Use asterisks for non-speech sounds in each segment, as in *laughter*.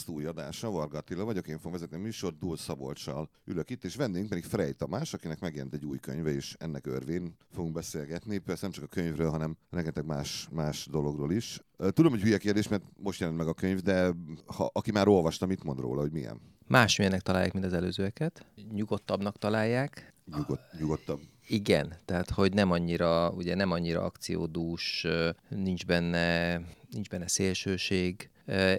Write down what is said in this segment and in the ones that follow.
Podcast új adása. Varga Attila vagyok, én fogom vezetni a műsort, Dúl Szabolcssal ülök itt, és vendégünk pedig Frey Tamás, akinek megjelent egy új könyve, és ennek örvén fogunk beszélgetni. Persze nem csak a könyvről, hanem rengeteg más, más dologról is. Tudom, hogy hülye kérdés, mert most jelent meg a könyv, de ha, aki már olvasta, mit mond róla, hogy milyen? Másmilyennek találják, mint az előzőeket. Nyugodtabbnak találják. Nyugod, nyugodtabb. Igen, tehát hogy nem annyira, ugye nem annyira akciódús, nincs benne, nincs benne szélsőség,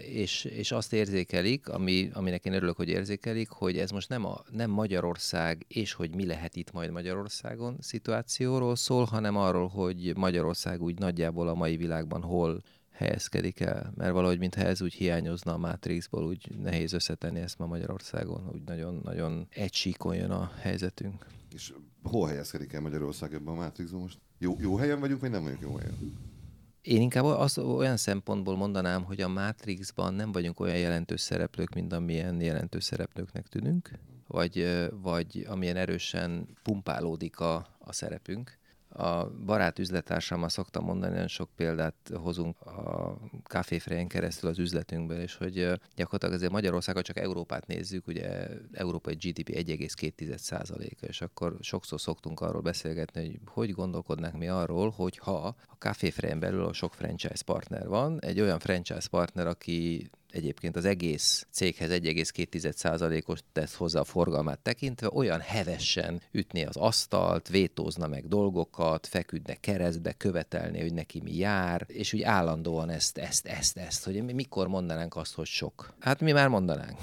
és, és azt érzékelik, ami, aminek én örülök, hogy érzékelik, hogy ez most nem, a, nem Magyarország, és hogy mi lehet itt majd Magyarországon szituációról szól, hanem arról, hogy Magyarország úgy nagyjából a mai világban hol helyezkedik el, mert valahogy mintha ez úgy hiányozna a Matrixból, úgy nehéz összetenni ezt ma Magyarországon, úgy nagyon-nagyon egy síkon jön a helyzetünk. És hol helyezkedik el Magyarország ebben a Matrixban most? Jó, jó helyen vagyunk, vagy nem vagyunk jó helyen? Én inkább az olyan szempontból mondanám, hogy a Matrixban nem vagyunk olyan jelentős szereplők, mint amilyen jelentős szereplőknek tűnünk, vagy, vagy amilyen erősen pumpálódik a, a szerepünk. A barát üzletársammal szoktam mondani, nagyon sok példát hozunk a kávéfrejen keresztül az üzletünkből, és hogy gyakorlatilag azért Magyarországon csak Európát nézzük, ugye európai GDP 1,2%-a, és akkor sokszor szoktunk arról beszélgetni, hogy hogy gondolkodnánk mi arról, hogy ha a kávéfrejen belül a sok franchise partner van, egy olyan franchise partner, aki egyébként az egész céghez 1,2%-os tesz hozzá a forgalmát tekintve, olyan hevesen ütné az asztalt, vétózna meg dolgokat, feküdne keresztbe, követelné, hogy neki mi jár, és úgy állandóan ezt, ezt, ezt, ezt, hogy mi mikor mondanánk azt, hogy sok. Hát mi már mondanánk.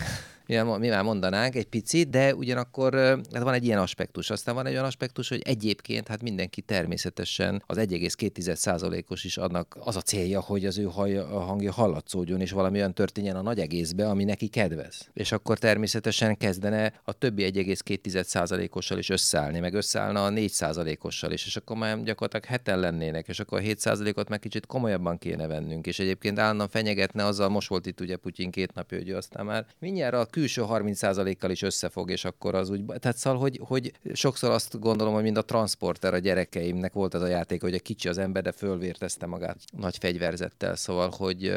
Mi már, mondanánk egy picit, de ugyanakkor hát van egy ilyen aspektus. Aztán van egy olyan aspektus, hogy egyébként hát mindenki természetesen az 1,2%-os is annak az a célja, hogy az ő hangja hallatszódjon, és valami olyan történjen a nagy egészbe, ami neki kedvez. És akkor természetesen kezdene a többi 1,2%-ossal is összeállni, meg összeállna a 4%-ossal is, és akkor már gyakorlatilag heten lennének, és akkor a 7%-ot meg kicsit komolyabban kéne vennünk, és egyébként állandóan fenyegetne azzal, most volt itt ugye Putyin két napja, hogy ő aztán már mindjárt a külső 30%-kal is összefog, és akkor az úgy, tehát szóval, hogy, hogy sokszor azt gondolom, hogy mind a transporter a gyerekeimnek volt az a játék, hogy a kicsi az ember, de fölvértezte magát nagy fegyverzettel, szóval, hogy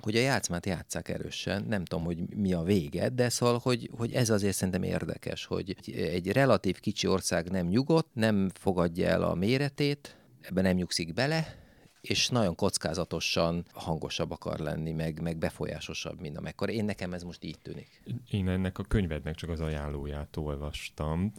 hogy a játszmát játszák erősen, nem tudom, hogy mi a vége, de szóval, hogy, hogy ez azért szerintem érdekes, hogy egy relatív kicsi ország nem nyugodt, nem fogadja el a méretét, ebben nem nyugszik bele, és nagyon kockázatosan hangosabb akar lenni, meg, meg befolyásosabb, mint amekkor. Én nekem ez most így tűnik. Én ennek a könyvednek csak az ajánlóját olvastam.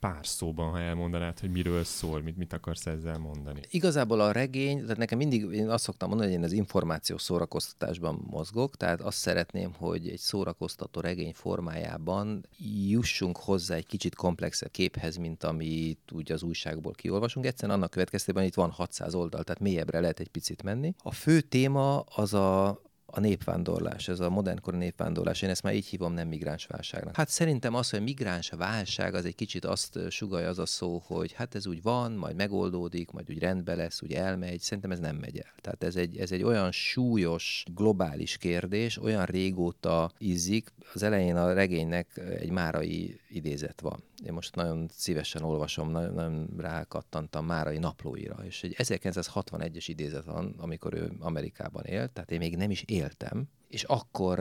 Pár szóban, ha elmondanád, hogy miről szól, mit, mit akarsz ezzel mondani. Igazából a regény, tehát nekem mindig, én azt szoktam mondani, hogy én az információ szórakoztatásban mozgok, tehát azt szeretném, hogy egy szórakoztató regény formájában jussunk hozzá egy kicsit komplexebb képhez, mint amit úgy az újságból kiolvasunk. Egyszerűen annak következtében itt van 600 oldal, tehát mélyebbre lehet egy picit menni. A fő téma az a, a népvándorlás, ez a modernkori népvándorlás, én ezt már így hívom, nem migráns válságnak. Hát szerintem az, hogy migráns válság, az egy kicsit azt sugalja az a szó, hogy hát ez úgy van, majd megoldódik, majd úgy rendbe lesz, úgy elmegy, szerintem ez nem megy el. Tehát ez egy, ez egy olyan súlyos, globális kérdés, olyan régóta izzik, az elején a regénynek egy márai idézet van. Én most nagyon szívesen olvasom, nagyon, nagyon rákattantam Márai naplóira, és egy 1961-es idézet van, amikor ő Amerikában élt, tehát én még nem is éltem, és akkor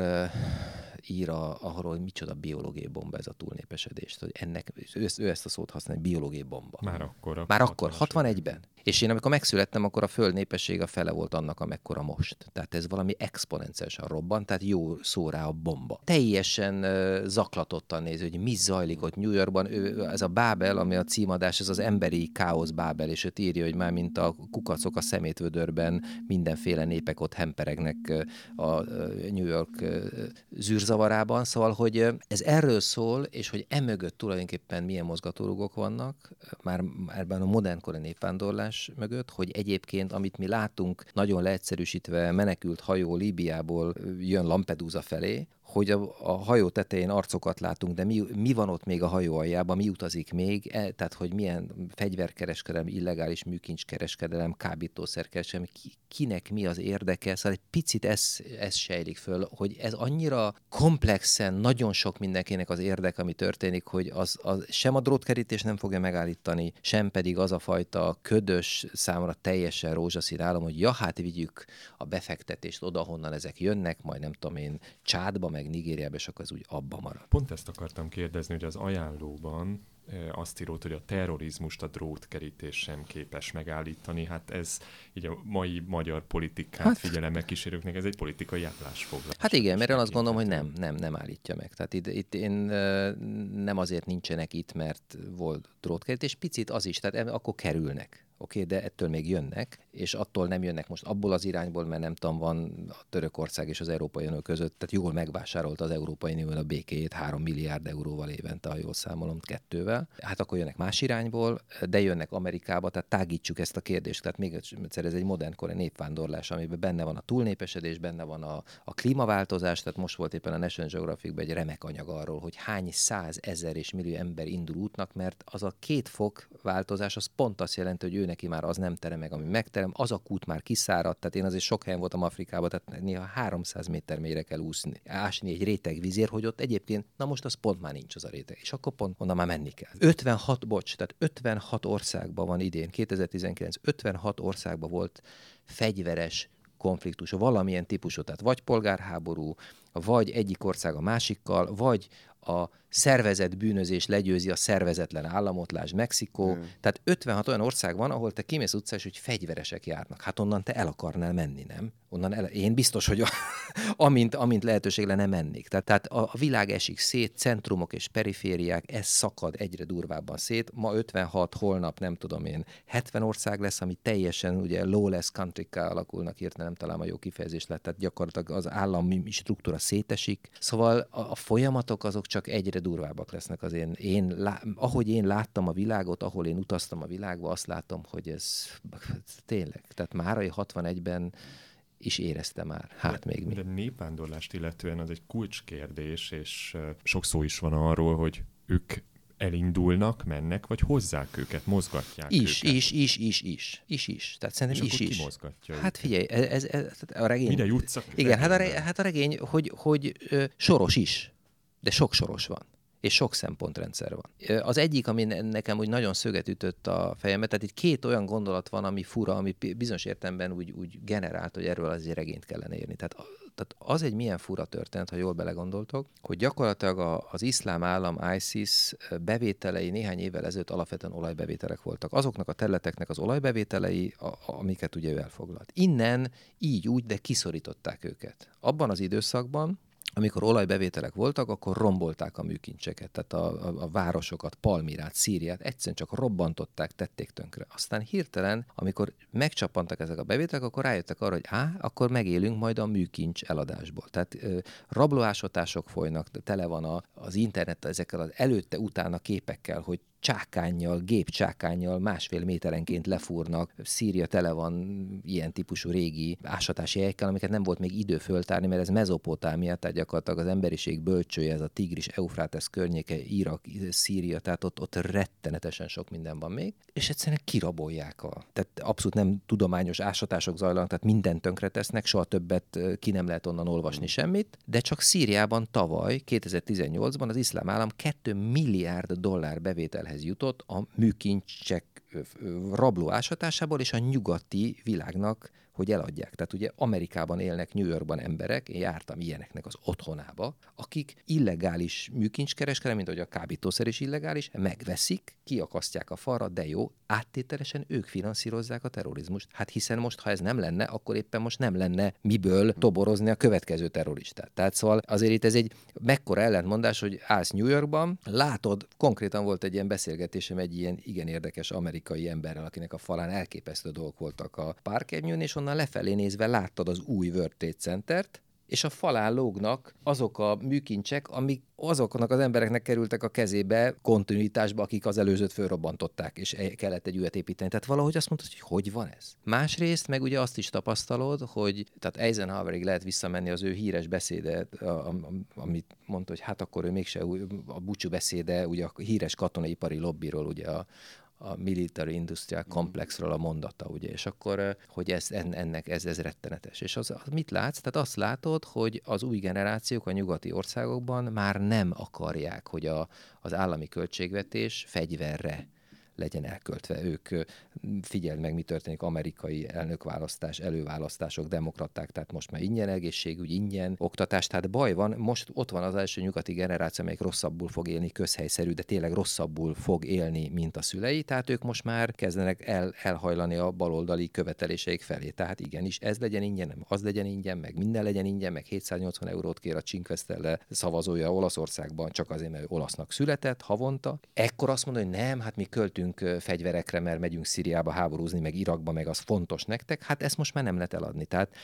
ír a, arról, hogy micsoda biológiai bomba ez a túlnépesedés. Hogy ennek, ő, ő ezt a szót használja, biológiai bomba. Már akkor. a Már akkor, 60-as 61-ben. És én amikor megszülettem, akkor a föld népessége fele volt annak, amekkora most. Tehát ez valami exponenciálisan robbant, tehát jó szó rá a bomba. Teljesen uh, zaklatottan néz, hogy mi zajlik ott New Yorkban. Ő, ez a Bábel, ami a címadás, ez az emberi káosz Bábel, és őt írja, hogy már mint a kukacok a szemétvödörben mindenféle népek ott hemperegnek a New York ö, zűrzavarában. Szóval, hogy ez erről szól, és hogy emögött tulajdonképpen milyen mozgatórugók vannak, már ebben a modernkori népvándorlás mögött, hogy egyébként, amit mi látunk nagyon leegyszerűsítve menekült hajó Líbiából jön Lampedusa felé, hogy a, a hajó tetején arcokat látunk, de mi, mi van ott még a hajó aljában, mi utazik még, e, tehát hogy milyen fegyverkereskedelem, illegális műkincskereskedelem, kábítószerkereskedelem, ki, kinek mi az érdeke, szóval egy picit ez, ez sejlik föl, hogy ez annyira komplexen, nagyon sok mindenkinek az érdek, ami történik, hogy az, az sem a drótkerítés nem fogja megállítani, sem pedig az a fajta ködös, számra teljesen rózsaszín állam, hogy ja, hát vigyük a befektetést oda, honnan ezek jönnek, majd nem tudom én, Csádba, meg Nigériába, és akkor az úgy abba marad. Pont ezt akartam kérdezni, hogy az ajánlóban eh, azt írott, hogy a terrorizmust a drótkerítés sem képes megállítani. Hát ez így a mai magyar politikát Hát- figyelemmel kísérőknek, ez egy politikai állásfoglalás. Hát igen, mert én azt gondolom, hogy nem, nem, nem állítja meg. Tehát itt, itt én ö, nem azért nincsenek itt, mert volt drótkerítés, picit az is, tehát akkor kerülnek. Oké, de ettől még jönnek, és attól nem jönnek most abból az irányból, mert nem tudom, van a Törökország és az Európai Unió között, tehát jól megvásárolta az Európai Unió a békéjét 3 milliárd euróval évente, ha jól számolom, kettővel. Hát akkor jönnek más irányból, de jönnek Amerikába, tehát tágítsuk ezt a kérdést. Tehát még egyszer ez egy modernkori népvándorlás, amiben benne van a túlnépesedés, benne van a, a klímaváltozás, tehát most volt éppen a National Geographic-ben egy remek anyag arról, hogy hány száz ezer és millió ember indul útnak, mert az a két fok változás, az pont azt jelenti, hogy ő neki már az nem terem meg, ami megterem, az a kút már kiszáradt, tehát én azért sok helyen voltam Afrikában, tehát néha 300 méter mélyre kell úszni, ásni egy réteg vízért, hogy ott egyébként, na most az pont már nincs az a réteg, és akkor pont onnan már menni kell. 56, bocs, tehát 56 országban van idén, 2019, 56 országban volt fegyveres konfliktus, valamilyen típusú, tehát vagy polgárháború, vagy egyik ország a másikkal, vagy a szervezett bűnözés legyőzi a szervezetlen államot, lásd Mexikó. Mm. Tehát 56 olyan ország van, ahol te kimész utcán, és hogy fegyveresek járnak. Hát onnan te el akarnál menni, nem? Onnan el, én biztos, hogy a, *laughs* amint, amint lehetőség lenne mennék. Tehát, tehát a, a világ esik szét, centrumok és perifériák, ez szakad egyre durvábban szét. Ma 56, holnap nem tudom én, 70 ország lesz, ami teljesen ugye lawless country alakulnak, hirtelen találom a jó kifejezést lett, tehát gyakorlatilag az állami struktúra szétesik. Szóval a, a folyamatok azok csak egyre durvábbak lesznek az én, én lá, ahogy én láttam a világot, ahol én utaztam a világba, azt látom, hogy ez *laughs* tényleg, tehát már a 61-ben is érezte már. Hát még mi. De népvándorlást illetően az egy kulcskérdés, és sok szó is van arról, hogy ők elindulnak, mennek, vagy hozzák őket, mozgatják Is, őket. is, is, is, is, is, is. Tehát szerintem És is, is. mozgatja Hát őket? figyelj, ez, ez, ez a regény... Mire jutsz Igen, hát a, regényben? re, hát a regény, hogy, hogy ö, soros is, de sok soros van és sok szempontrendszer van. Az egyik, ami ne- nekem úgy nagyon szöget ütött a fejembe, tehát itt két olyan gondolat van, ami fura, ami bizonyos értelemben úgy, úgy generált, hogy erről az egy regényt kellene írni. Tehát, tehát az egy milyen fura történet, ha jól belegondoltok, hogy gyakorlatilag a, az iszlám állam ISIS bevételei néhány évvel ezelőtt alapvetően olajbevételek voltak. Azoknak a területeknek az olajbevételei, a- amiket ugye ő elfoglalt. Innen így úgy, de kiszorították őket. Abban az időszakban, amikor olajbevételek voltak, akkor rombolták a műkincseket, tehát a, a, a városokat, Palmirát, Szíriát, egyszerűen csak robbantották, tették tönkre. Aztán hirtelen, amikor megcsapantak ezek a bevételek, akkor rájöttek arra, hogy á, akkor megélünk majd a műkincs eladásból. Tehát ö, rablóásatások folynak, tele van a, az internet ezekkel az előtte-utána képekkel, hogy csákányjal, gépcsákányjal másfél méterenként lefúrnak. Szíria tele van ilyen típusú régi ásatási helyekkel, amiket nem volt még idő föltárni, mert ez Mezopotámia, tehát gyakorlatilag az emberiség bölcsője, ez a Tigris, Eufrátesz környéke, Irak, Szíria, tehát ott, ott rettenetesen sok minden van még, és egyszerűen kirabolják a... Tehát abszolút nem tudományos ásatások zajlanak, tehát mindent tönkre tesznek, soha többet ki nem lehet onnan olvasni semmit, de csak Szíriában tavaly, 2018-ban az iszlám állam 2 milliárd dollár bevételhez jutott a műkincsek rabló ásatásából, és a nyugati világnak hogy eladják. Tehát ugye Amerikában élnek New Yorkban emberek, én jártam ilyeneknek az otthonába, akik illegális műkincskereskedelem, mint hogy a kábítószer is illegális, megveszik, kiakasztják a falra, de jó, áttételesen ők finanszírozzák a terrorizmust. Hát hiszen most, ha ez nem lenne, akkor éppen most nem lenne miből toborozni a következő terroristát. Tehát szóval azért itt ez egy mekkora ellentmondás, hogy állsz New Yorkban, látod, konkrétan volt egy ilyen beszélgetésem egy ilyen igen érdekes amerikai emberrel, akinek a falán elképesztő dolgok voltak a parkernyőn, és onnan lefelé nézve láttad az új World Trade Center-t, és a falán lógnak azok a műkincsek, amik azoknak az embereknek kerültek a kezébe kontinuitásba, akik az előzőt fölrobbantották, és kellett egy üvet építeni. Tehát valahogy azt mondtad, hogy hogy van ez? Másrészt meg ugye azt is tapasztalod, hogy tehát Eisenhowerig lehet visszamenni az ő híres beszéde, amit mondta, hogy hát akkor ő mégse a búcsú beszéde, ugye a híres katonaipari lobbiról, ugye a, a Military Industrial Complexről a mondata, ugye, és akkor, eh, hogy ez, en- ennek ez, ez rettenetes. És az, az mit látsz? Tehát azt látod, hogy az új generációk a nyugati országokban már nem akarják, hogy a, az állami költségvetés fegyverre legyen elköltve. Ők ö, figyeld meg, mi történik amerikai elnökválasztás, előválasztások, demokraták, tehát most már ingyen egészségügy, ingyen oktatás, tehát baj van, most ott van az első nyugati generáció, amelyik rosszabbul fog élni, közhelyszerű, de tényleg rosszabbul fog élni, mint a szülei, tehát ők most már kezdenek el, elhajlani a baloldali követeléseik felé. Tehát igenis, ez legyen ingyen, nem az legyen ingyen, meg minden legyen ingyen, meg 780 eurót kér a Csinkvesztelle szavazója Olaszországban, csak azért, mert olasznak született havonta. Ekkor azt mondja, hogy nem, hát mi költünk ö, fegyverekre, mert megyünk Szíriába háborúzni, meg Irakba, meg az fontos nektek. Hát ezt most már nem lehet eladni. Tehát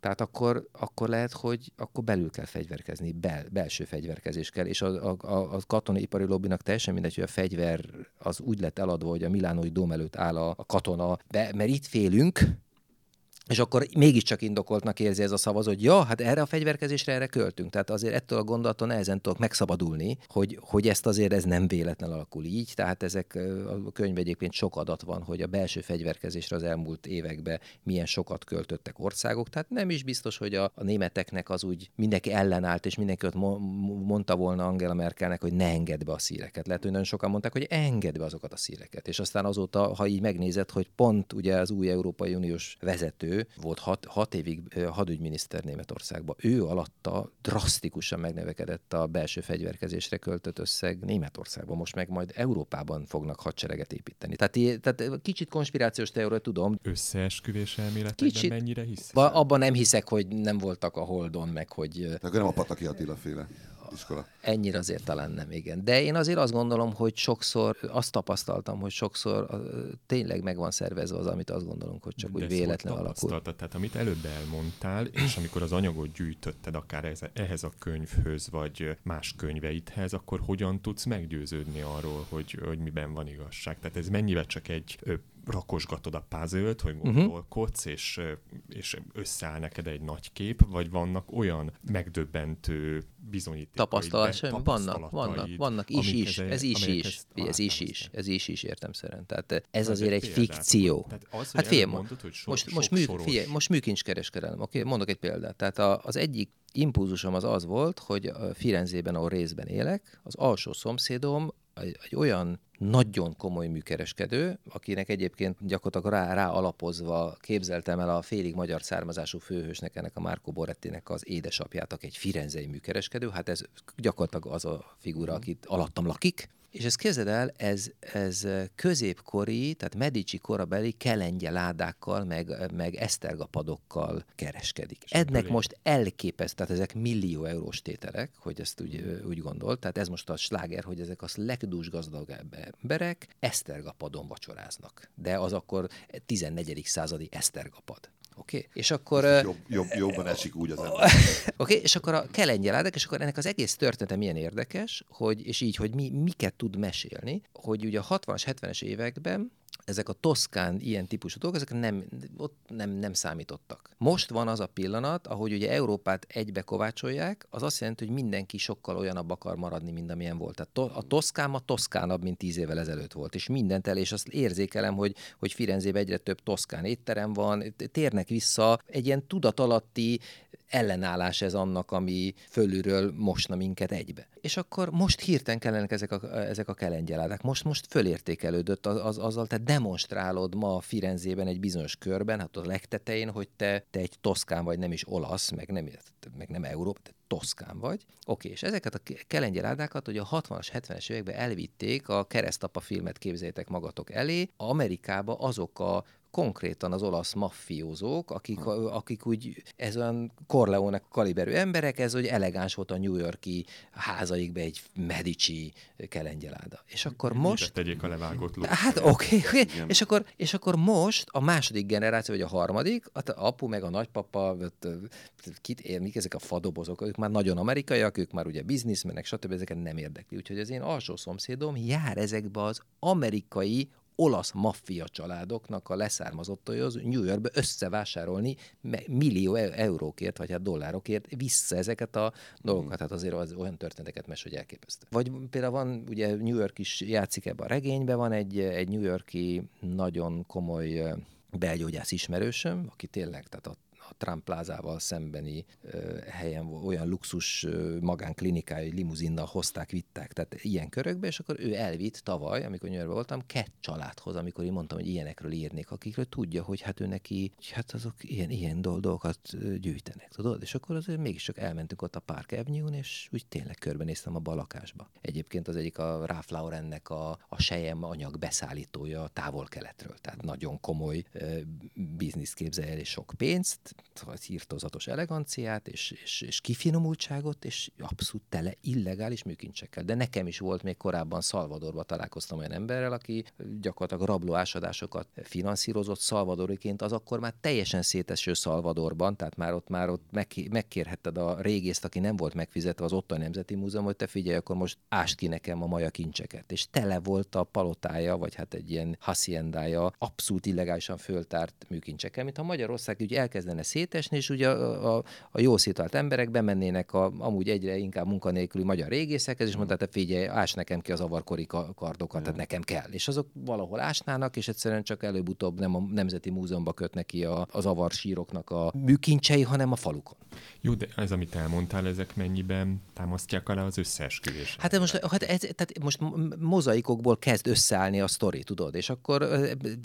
tehát akkor, akkor lehet, hogy akkor belül kell fegyverkezni, bel, belső fegyverkezés kell, és a, a, a, a katonaipari lobbinak teljesen mindegy, hogy a fegyver az úgy lett eladva, hogy a Milánói dóm előtt áll a, a katona, de, mert itt félünk, és akkor mégiscsak indokoltnak érzi ez a szavazó, hogy ja, hát erre a fegyverkezésre erre költünk. Tehát azért ettől a gondolaton nehezen tudok megszabadulni, hogy, hogy ezt azért ez nem véletlen alakul így. Tehát ezek a könyvben egyébként sok adat van, hogy a belső fegyverkezésre az elmúlt években milyen sokat költöttek országok. Tehát nem is biztos, hogy a, a németeknek az úgy mindenki ellenállt, és mindenki ott mo- mondta volna Angela Merkelnek, hogy ne engedd be a szíreket. Lehet, hogy nagyon sokan mondták, hogy engedd be azokat a szíreket. És aztán azóta, ha így megnézed, hogy pont ugye az új Európai Uniós vezető volt hat, hat évig hadügyminiszter Németországban. Ő alatta drasztikusan megnövekedett a belső fegyverkezésre költött összeg Németországban. Most meg majd Európában fognak hadsereget építeni. Tehát, tehát kicsit konspirációs teória tudom, Összeesküvés elméletekben Kicsit. mennyire hisz? Ba- abban nem hiszek, hogy nem voltak a Holdon, meg hogy akkor nem a Pataki Attila féle iskola. Ennyire azért talán nem, igen. De én azért azt gondolom, hogy sokszor, azt tapasztaltam, hogy sokszor tényleg meg van szervezve az, amit azt gondolunk, hogy csak De úgy ezt hogy véletlen alakul. Tehát amit előbb elmondtál, és amikor az anyagot gyűjtötted akár ez, ehhez a könyvhöz, vagy más könyveidhez, akkor hogyan tudsz meggyőződni arról, hogy, hogy miben van igazság? Tehát ez mennyivel csak egy rakosgatod a puzzle hogy Mhm. gondolkodsz, és, ö, és összeáll neked egy nagy kép, vagy vannak olyan megdöbbentő bizonyítékaid, Tapasztalásaim vannak, vannak, vannak, is is, ez is is, ez is is, ez is is értem szerint. Tehát eh, ez azért egy példát fikció. Tehát az, Hát figyelj, mondod, hogy so- most, most, mű, figyelj, most műkincskereskedelem. Oké, mondok egy példát. Tehát a, az egyik impulzusom az az volt, hogy a Firenzében, ahol részben élek, az alsó szomszédom egy, olyan nagyon komoly műkereskedő, akinek egyébként gyakorlatilag rá, rá alapozva képzeltem el a félig magyar származású főhősnek, ennek a Marco Borettinek az édesapját, aki egy firenzei műkereskedő, hát ez gyakorlatilag az a figura, akit alattam lakik, és ezt képzeld el, ez, ez középkori, tehát Medici korabeli kelengye ládákkal, meg, meg esztergapadokkal kereskedik. Ennek ebből most elképesztő, tehát ezek millió eurós tételek, hogy ezt úgy, úgy gondolt, tehát ez most a sláger, hogy ezek az legdús gazdagabb emberek esztergapadon vacsoráznak. De az akkor 14. századi esztergapad. Oké? Okay? És akkor... Jobb, jobb, jobban esik úgy az ember. *laughs* Oké, okay, és akkor a kelengyeládak, és akkor ennek az egész története milyen érdekes, hogy, és így, hogy mi, miket tud mesélni, hogy ugye a 60-as, 70-es években ezek a toszkán ilyen típusú dolgok, ezek nem, ott nem, nem számítottak. Most van az a pillanat, ahogy ugye Európát egybe kovácsolják, az azt jelenti, hogy mindenki sokkal olyanabb akar maradni, mint amilyen volt. Tehát a toszkán ma toszkánabb, mint tíz évvel ezelőtt volt, és mindent el, és azt érzékelem, hogy, hogy Firenzében egyre több toszkán étterem van, térnek vissza egy ilyen tudatalatti ellenállás ez annak, ami fölülről mosna minket egybe. És akkor most hirtelen kellenek ezek a, ezek a kelengyeládák. Most, most fölértékelődött az, az, azzal, te demonstrálod ma Firenzében egy bizonyos körben, hát a legtetején, hogy te, te egy toszkán vagy, nem is olasz, meg nem, meg nem Európa, te toszkán vagy. Oké, és ezeket a kelengyeládákat hogy a 60-as, 70-es években elvitték a keresztapa filmet képzeljétek magatok elé. Amerikába azok a konkrétan az olasz maffiózók, akik, akik úgy, ez olyan Corleone kaliberű emberek, ez hogy elegáns volt a New Yorki házaikbe egy Medici kelengyeláda. És akkor most... tegyék a levágott luk. Hát oké, okay, okay. és, akkor, és akkor most a második generáció, vagy a harmadik, a apu meg a nagypapa, kit ér, mik ezek a fadobozok, ők már nagyon amerikaiak, ők már ugye bizniszmenek, stb. ezeket nem érdekli. Úgyhogy az én alsó szomszédom jár ezekbe az amerikai olasz maffia családoknak a leszármazottai New Yorkbe összevásárolni millió e- eurókért, vagy hát dollárokért vissza ezeket a dolgokat. Hát azért az olyan történeteket mes, hogy elképesztő. Vagy például van, ugye New York is játszik ebbe a regénybe, van egy, egy New Yorki nagyon komoly belgyógyász ismerősöm, aki tényleg, tehát a a Trump plázával szembeni ö, helyen olyan luxus ö, magánklinikája, limuzinnal hozták, vitták, tehát ilyen körökbe, és akkor ő elvitt tavaly, amikor New voltam, kett családhoz, amikor én mondtam, hogy ilyenekről írnék, akikről tudja, hogy hát ő neki, hát azok ilyen, ilyen dolgokat gyűjtenek, tudod? És akkor azért mégiscsak elmentünk ott a Park Avenue-n, és úgy tényleg körbenéztem a balakásba. Egyébként az egyik a Ralph Laurennek a, a sejem anyag beszállítója távol-keletről, tehát nagyon komoly biznisz képzel és sok pénzt, írtozatos eleganciát és, és, és kifinomultságot, és abszolút tele illegális műkincsekkel. De nekem is volt még korábban Szalvadorban találkoztam olyan emberrel, aki gyakorlatilag rablóásadásokat finanszírozott Szalvadoriként, az akkor már teljesen széteső Szalvadorban, tehát már ott már ott meg, megkérhetted a régészt, aki nem volt megfizetve az ottani Nemzeti Múzeum, hogy te figyelj, akkor most ást ki nekem a maja kincseket. És tele volt a palotája, vagy hát egy ilyen haciendája abszolút illegálisan föltárt műkincsekkel, mintha Magyarország úgy elkezdene szétesni, és ugye a, a, a jó szétalt emberek bemennének a, amúgy egyre inkább munkanélküli magyar régészekhez, és mondták, figyelj, ás nekem ki az avarkori kardokat, tehát nekem kell. És azok valahol ásnának, és egyszerűen csak előbb-utóbb nem a Nemzeti Múzeumba kötnek ki a, az avarsíroknak a műkincsei, hanem a falukon. Jó, de ez, amit elmondtál, ezek mennyiben támasztják alá az összeesküvés? Hát most, hát ez, tehát most mozaikokból kezd összeállni a sztori, tudod, és akkor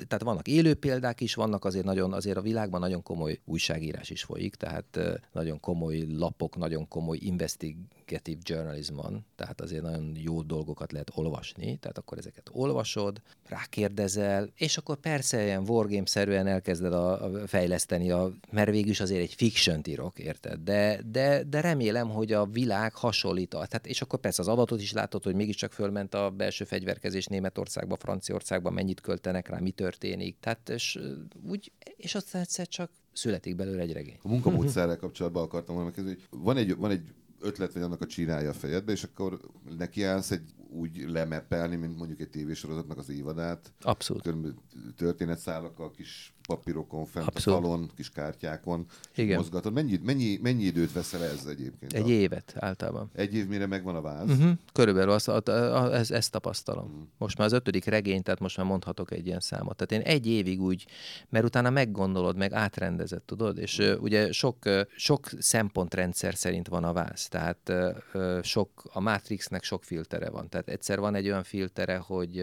tehát vannak élő példák is, vannak azért nagyon, azért a világban nagyon komoly újságírás is folyik, tehát nagyon komoly lapok, nagyon komoly investigative journalism van, tehát azért nagyon jó dolgokat lehet olvasni, tehát akkor ezeket olvasod, rákérdezel, és akkor persze ilyen wargame-szerűen elkezded a, a fejleszteni, a, mert végül is azért egy fiction írok, érted? De, de, de remélem, hogy a világ hasonlít, tehát, és akkor persze az adatot is látod, hogy mégiscsak fölment a belső fegyverkezés Németországba, Franciaországba, mennyit költenek rá, mi történik. Tehát és, úgy, és aztán egyszer csak születik belőle egy regény. A munkamódszerrel *laughs* kapcsolatban akartam volna megkérdezni, hogy van egy, van egy ötlet, vagy annak a csinálja a fejedbe, és akkor neki állsz egy úgy lemeppelni, mint mondjuk egy tévésorozatnak az évadát. Abszolút. Történetszálakkal, kis papírokon, fent Abszolút. a falon, kis kártyákon Igen. mozgatod. Mennyi, mennyi, mennyi időt veszel ez egyébként? Egy évet általában. Egy év mire megvan a váz? Uh-huh. Körülbelül azt, ez, ezt tapasztalom. Uh-huh. Most már az ötödik regény, tehát most már mondhatok egy ilyen számot. Tehát én egy évig úgy, mert utána meggondolod, meg átrendezed, tudod? És uh, ugye sok, sok szempontrendszer szerint van a váz. Tehát uh, sok, a Matrixnek sok filtere van. Tehát egyszer van egy olyan filtere, hogy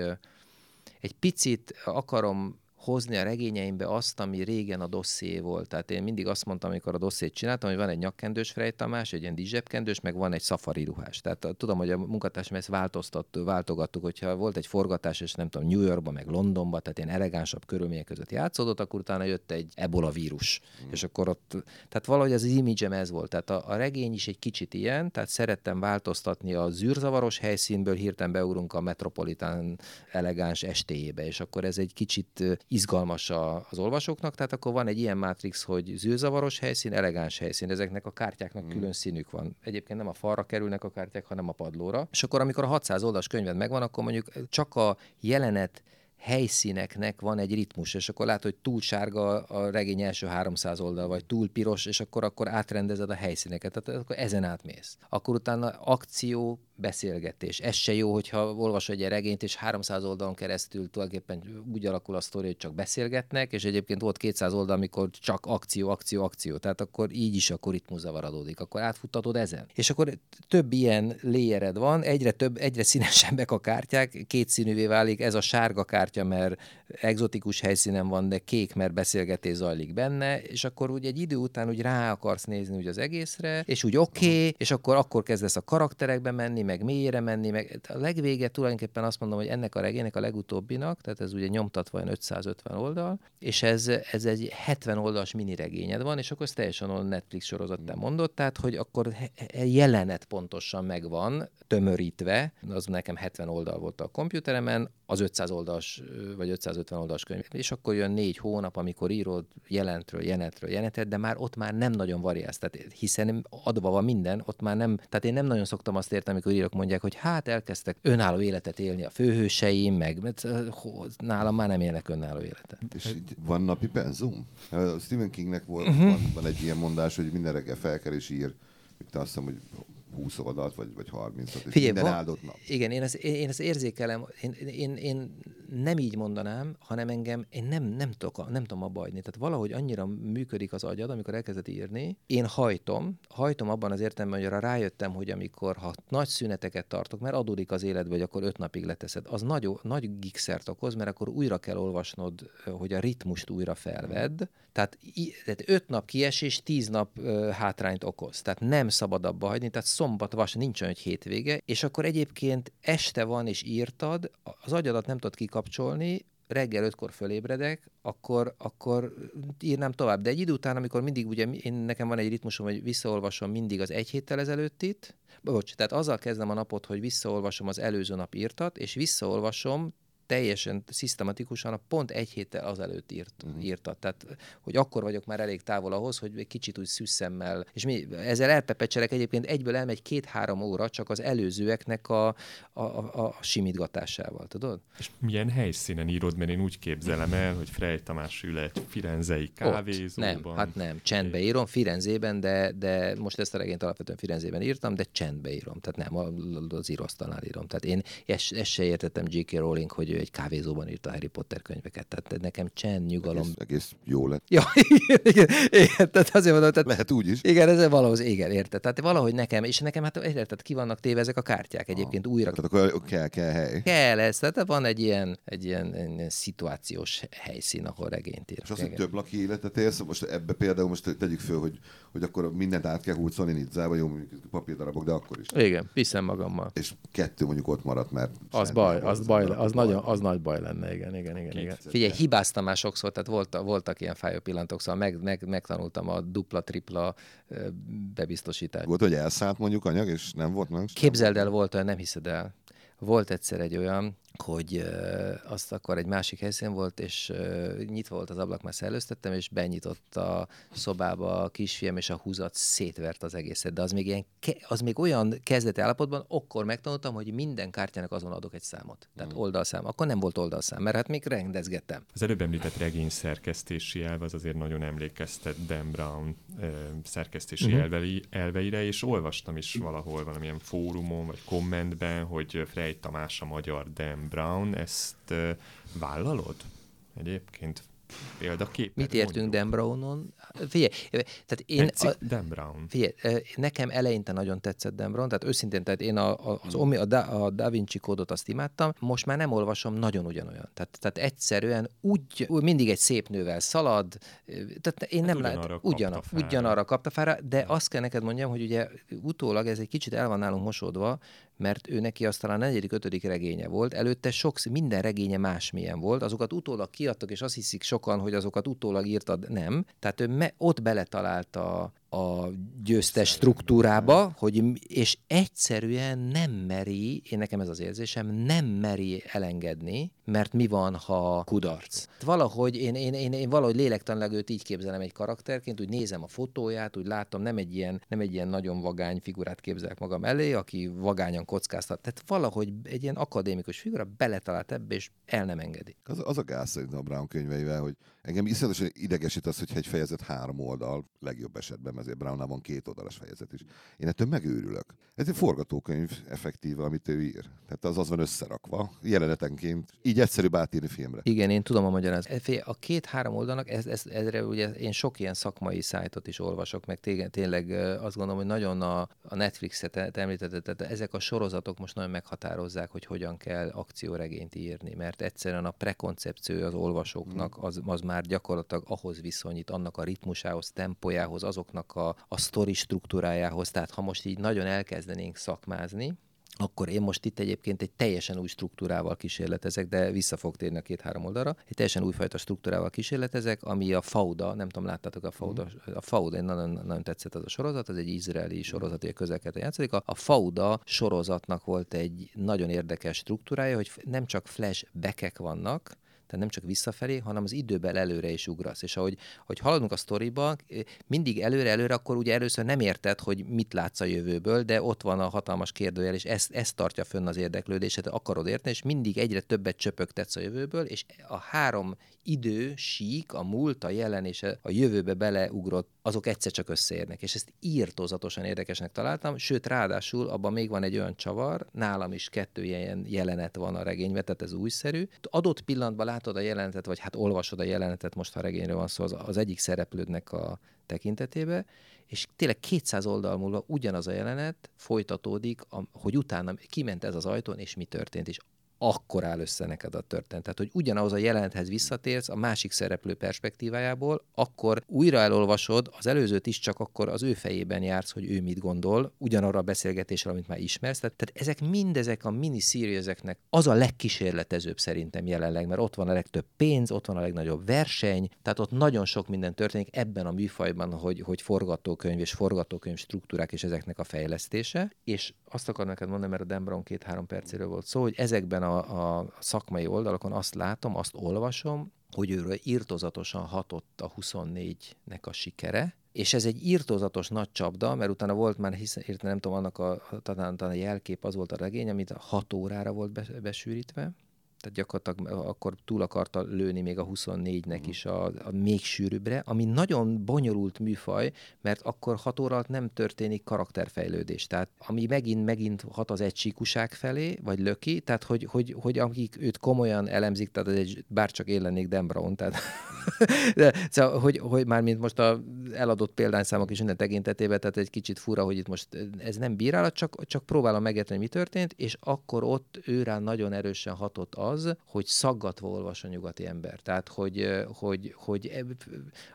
egy picit akarom hozni a regényeimbe azt, ami régen a dosszé volt. Tehát én mindig azt mondtam, amikor a dosszét csináltam, hogy van egy nyakkendős Frey Tamás, egy ilyen dizsebkendős, meg van egy szafari ruhás. Tehát tudom, hogy a munkatársam ezt változtattuk, váltogattuk, hogyha volt egy forgatás, és nem tudom, New Yorkba, meg Londonba, tehát ilyen elegánsabb körülmények között játszódott, akkor utána jött egy ebola vírus. Mm. És akkor ott, tehát valahogy az image ez volt. Tehát a, a, regény is egy kicsit ilyen, tehát szerettem változtatni a zűrzavaros helyszínből, hirtelen beurunk a metropolitán elegáns estéjébe, és akkor ez egy kicsit izgalmas a, az olvasóknak, tehát akkor van egy ilyen mátrix, hogy zűrzavaros helyszín, elegáns helyszín, ezeknek a kártyáknak mm. külön színük van. Egyébként nem a falra kerülnek a kártyák, hanem a padlóra. És akkor, amikor a 600 oldalas könyved megvan, akkor mondjuk csak a jelenet helyszíneknek van egy ritmus, és akkor látod, hogy túl sárga a regény első 300 oldal, vagy túl piros, és akkor, akkor átrendezed a helyszíneket, tehát akkor ezen átmész. Akkor utána akció, beszélgetés. Ez se jó, hogyha olvasol egy regényt, és 300 oldalon keresztül tulajdonképpen úgy alakul a sztori, hogy csak beszélgetnek, és egyébként volt 200 oldal, amikor csak akció, akció, akció. Tehát akkor így is akkor ritmus zavaradódik, akkor átfuttatod ezen. És akkor több ilyen léjered van, egyre több, egyre színesebbek a kártyák, két színűvé válik, ez a sárga kártya, mert egzotikus helyszínen van, de kék, mert beszélgetés zajlik benne, és akkor úgy egy idő után úgy rá akarsz nézni úgy az egészre, és úgy oké, okay, és akkor, akkor kezdesz a karakterekbe menni, meg mélyére menni, meg a legvége tulajdonképpen azt mondom, hogy ennek a regénynek a legutóbbinak, tehát ez ugye nyomtatva olyan 550 oldal, és ez, ez egy 70 oldalas mini regényed van, és akkor ez teljesen a Netflix sorozattán mondott, tehát hogy akkor jelenet pontosan megvan, tömörítve, az nekem 70 oldal volt a kompjúteremen, az 500 oldalas, vagy 550 oldalas könyv, és akkor jön négy hónap, amikor írod jelentről, jelenetről, jelenetet, de már ott már nem nagyon variálsz, tehát hiszen adva van minden, ott már nem, tehát én nem nagyon szoktam azt érteni, amikor írok mondják, hogy hát elkezdtek önálló életet élni a főhőseim, meg mert, nálam már nem élnek önálló életet. És van napi penzum? Stephen Kingnek volt, uh-huh. van, van, egy ilyen mondás, hogy minden reggel felkel és ír, itt azt hiszem, hogy 20 oldalt, vagy, vagy 30 ot Figyelj, minden áldott nap. Igen, én ezt, én ezt érzékelem, én, én, én nem így mondanám, hanem engem, én nem, nem, tudok, nem tudom abba adni. Tehát valahogy annyira működik az agyad, amikor elkezdett írni, én hajtom, hajtom abban az értelemben, hogy arra rájöttem, hogy amikor ha nagy szüneteket tartok, mert adódik az életbe, hogy akkor öt napig leteszed, az nagy, nagy gikszert okoz, mert akkor újra kell olvasnod, hogy a ritmust újra felvedd. Tehát, tehát öt nap kiesés, tíz nap hátrányt okoz. Tehát nem szabad abba hagyni, tehát szombat, vas, nincs olyan, hogy hétvége, és akkor egyébként este van és írtad, az agyadat nem tudod kikapcsolni, reggel ötkor fölébredek, akkor, akkor írnám tovább. De egy idő után, amikor mindig, ugye én, nekem van egy ritmusom, hogy visszaolvasom mindig az egy héttel ezelőttit, bocs, tehát azzal kezdem a napot, hogy visszaolvasom az előző nap írtat, és visszaolvasom teljesen szisztematikusan a pont egy héttel azelőtt írt, uh-huh. írta. Tehát, hogy akkor vagyok már elég távol ahhoz, hogy egy kicsit úgy szüsszemmel, és mi, ezzel elpepecselek egyébként egyből elmegy két-három óra csak az előzőeknek a, a, a, a simítgatásával, tudod? És milyen helyszínen írod, mert én úgy képzelem el, hogy Frey Tamás ül egy firenzei kávézóban. Ott. Nem, hát nem, csendbe írom, Firenzében, de, de most ezt a regényt alapvetően Firenzében írtam, de csendbe írom, tehát nem, az íróasztalnál írom. Tehát én ezt, ezt se értettem J.K. Rowling, hogy egy kávézóban írta Harry Potter könyveket. Tehát nekem csend, nyugalom. Egész, egész jó lett. Ja, *laughs* igen, igen, igen, tehát azért mondom, tehát, Lehet úgy is. Igen, ez valahogy, igen, érted. Tehát valahogy nekem, és nekem hát érted, ki vannak téve ezek a kártyák egyébként ah, újra. Tehát akkor kell, kell hely. Kell ez, tehát van egy ilyen, egy ilyen, egy ilyen szituációs helyszín, ahol regényt ír. És az, hogy több laki életet élsz, most ebbe például most tegyük föl, hogy, hogy akkor mindent át kell húzolni Nidzába, jó, papírdarabok, de akkor is. Igen, viszem magammal. És kettő mondjuk ott maradt, mert... Az baj, az, baj, az, az, nagyon, az nagy baj lenne, igen, igen, igen. igen. Figyelj, hibáztam már sokszor, tehát voltak, voltak ilyen fájó pillanatok, szóval meg, meg, megtanultam a dupla-tripla bebiztosítást. Volt, hogy elszállt mondjuk anyag, és nem volt meg? Képzeld el, volt olyan, nem hiszed el. Volt egyszer egy olyan, hogy azt akkor egy másik helyszín volt, és nyitva volt az ablak, már szellőztettem, és benyitott a szobába a kisfiam, és a húzat szétvert az egészet. De az még, ilyen, az még olyan kezdeti állapotban, akkor megtanultam, hogy minden kártyának azon adok egy számot. Tehát mm. oldalszám. Akkor nem volt oldalszám, mert hát még rendezgettem. Az előbb említett regény szerkesztési elv az azért nagyon emlékeztet Dan Brown szerkesztési uh-huh. elvei, elveire, és olvastam is valahol valamilyen fórumon, vagy kommentben, hogy Frey Tamás a magyar Dan Brown, ezt vállalod? Egyébként példakép. Mit értünk mondjuk. Dan Brownon? Figyelj, tehát én... a, Dan Brown. Figyelj, nekem eleinte nagyon tetszett Dan Brown, tehát őszintén, tehát én a, a, az Omi, a, da, a Da Vinci kódot azt imádtam, most már nem olvasom nagyon ugyanolyan. Tehát, tehát egyszerűen úgy, mindig egy szép nővel szalad, tehát én hát nem lát, ugyan, ugyanarra kapta fára, de azt kell neked mondjam, hogy ugye utólag ez egy kicsit el van nálunk mosódva, mert ő neki azt talán a negyedik, ötödik regénye volt, előtte sok, minden regénye másmilyen volt, azokat utólag kiadtak, és azt hiszik sokan, hogy azokat utólag írtad, nem. Tehát ő me, ott beletalálta a győztes struktúrába, hogy, és egyszerűen nem meri, én nekem ez az érzésem, nem meri elengedni, mert mi van, ha kudarc. Valahogy én, én, én, én valahogy lélektanilag őt így képzelem egy karakterként, úgy nézem a fotóját, úgy látom, nem egy ilyen, nem egy ilyen nagyon vagány figurát képzelek magam elé, aki vagányan kockáztat. Tehát valahogy egy ilyen akadémikus figura beletalált ebbe, és el nem engedi. Az, az a gáz szerintem a Brown könyveivel, hogy engem iszonyatosan idegesít az, hogyha egy fejezet három oldal legjobb esetben ezért Brownnál van két oldalas fejezet is. Én ettől megőrülök. Ez egy forgatókönyv effektíve, amit ő ír. Tehát az az van összerakva, jelenetenként, így egyszerűbb átírni filmre. Igen, én tudom a magyarázatot. Figyelj, A két-három oldalnak, ez, ez, ezre ugye én sok ilyen szakmai szájtot is olvasok, meg tényleg, tényleg azt gondolom, hogy nagyon a, a Netflixet te- te említetted, tehát ezek a sorozatok most nagyon meghatározzák, hogy hogyan kell akcióregényt írni, mert egyszerűen a prekoncepció az olvasóknak az, az már gyakorlatilag ahhoz viszonyít, annak a ritmusához, tempójához, azoknak a, a sztori struktúrájához. Tehát ha most így nagyon elkezdenénk szakmázni, akkor én most itt egyébként egy teljesen új struktúrával kísérletezek, de vissza fog térni a két-három oldalra. Egy teljesen újfajta struktúrával kísérletezek, ami a Fauda, nem tudom, láttátok a Fauda, a Fauda, én nagyon, nagyon tetszett az a sorozat, az egy izraeli sorozat, egy közelkeleten játszódik. A, a Fauda sorozatnak volt egy nagyon érdekes struktúrája, hogy nem csak flashbackek vannak, tehát nem csak visszafelé, hanem az időben előre is ugrasz. És ahogy, hogy haladunk a sztoriba, eh, mindig előre-előre, akkor ugye először nem érted, hogy mit látsz a jövőből, de ott van a hatalmas kérdőjel, és ez, ez tartja fönn az érdeklődéset, akarod érteni, és mindig egyre többet csöpögtetsz a jövőből, és a három idő, sík, a múlt, a jelen és a jövőbe beleugrott, azok egyszer csak összeérnek. És ezt írtózatosan érdekesnek találtam, sőt, ráadásul abban még van egy olyan csavar, nálam is kettő ilyen jelenet van a regényben, tehát ez újszerű. Adott pillanatban látod a jelenetet, vagy hát olvasod a jelenetet, most ha regényről van szó, az, az egyik szereplődnek a tekintetébe, és tényleg 200 oldal múlva ugyanaz a jelenet folytatódik, a, hogy utána kiment ez az ajtón, és mi történt, és akkor áll össze neked a történet. Tehát, hogy ugyanahoz a jelenethez visszatérsz a másik szereplő perspektívájából, akkor újra elolvasod, az előzőt is csak akkor az ő fejében jársz, hogy ő mit gondol, ugyanarra a beszélgetésre, amit már ismersz. Tehát, tehát ezek mindezek a mini ezeknek az a legkísérletezőbb szerintem jelenleg, mert ott van a legtöbb pénz, ott van a legnagyobb verseny, tehát ott nagyon sok minden történik ebben a műfajban, hogy, hogy forgatókönyv és forgatókönyv struktúrák és ezeknek a fejlesztése. És azt akarom neked mondani, mert a Dan két-három percéről volt szó, hogy ezekben a, a szakmai oldalakon azt látom, azt olvasom, hogy őről írtozatosan hatott a 24-nek a sikere, és ez egy írtózatos nagy csapda, mert utána volt már, hiszen, nem tudom, annak a, talán, talán a jelkép az volt a regény, amit 6 órára volt be, besűrítve, tehát gyakorlatilag akkor túl akarta lőni még a 24-nek is a, a még sűrűbbre, ami nagyon bonyolult műfaj, mert akkor 6 óra alatt nem történik karakterfejlődés. Tehát ami megint, megint hat az egysíkuság felé, vagy löki, tehát hogy, hogy, hogy akik őt komolyan elemzik, tehát ez egy, bárcsak én lennék Dan Brown, tehát *laughs* de, szóval, hogy, hogy már mint most a eladott példányszámok is minden tekintetében, tehát egy kicsit fura, hogy itt most ez nem bírálat, csak, csak próbálom megérteni, mi történt, és akkor ott ő rá nagyon erősen hatott az, hogy szaggatva olvas a nyugati ember. Tehát, hogy, hogy, hogy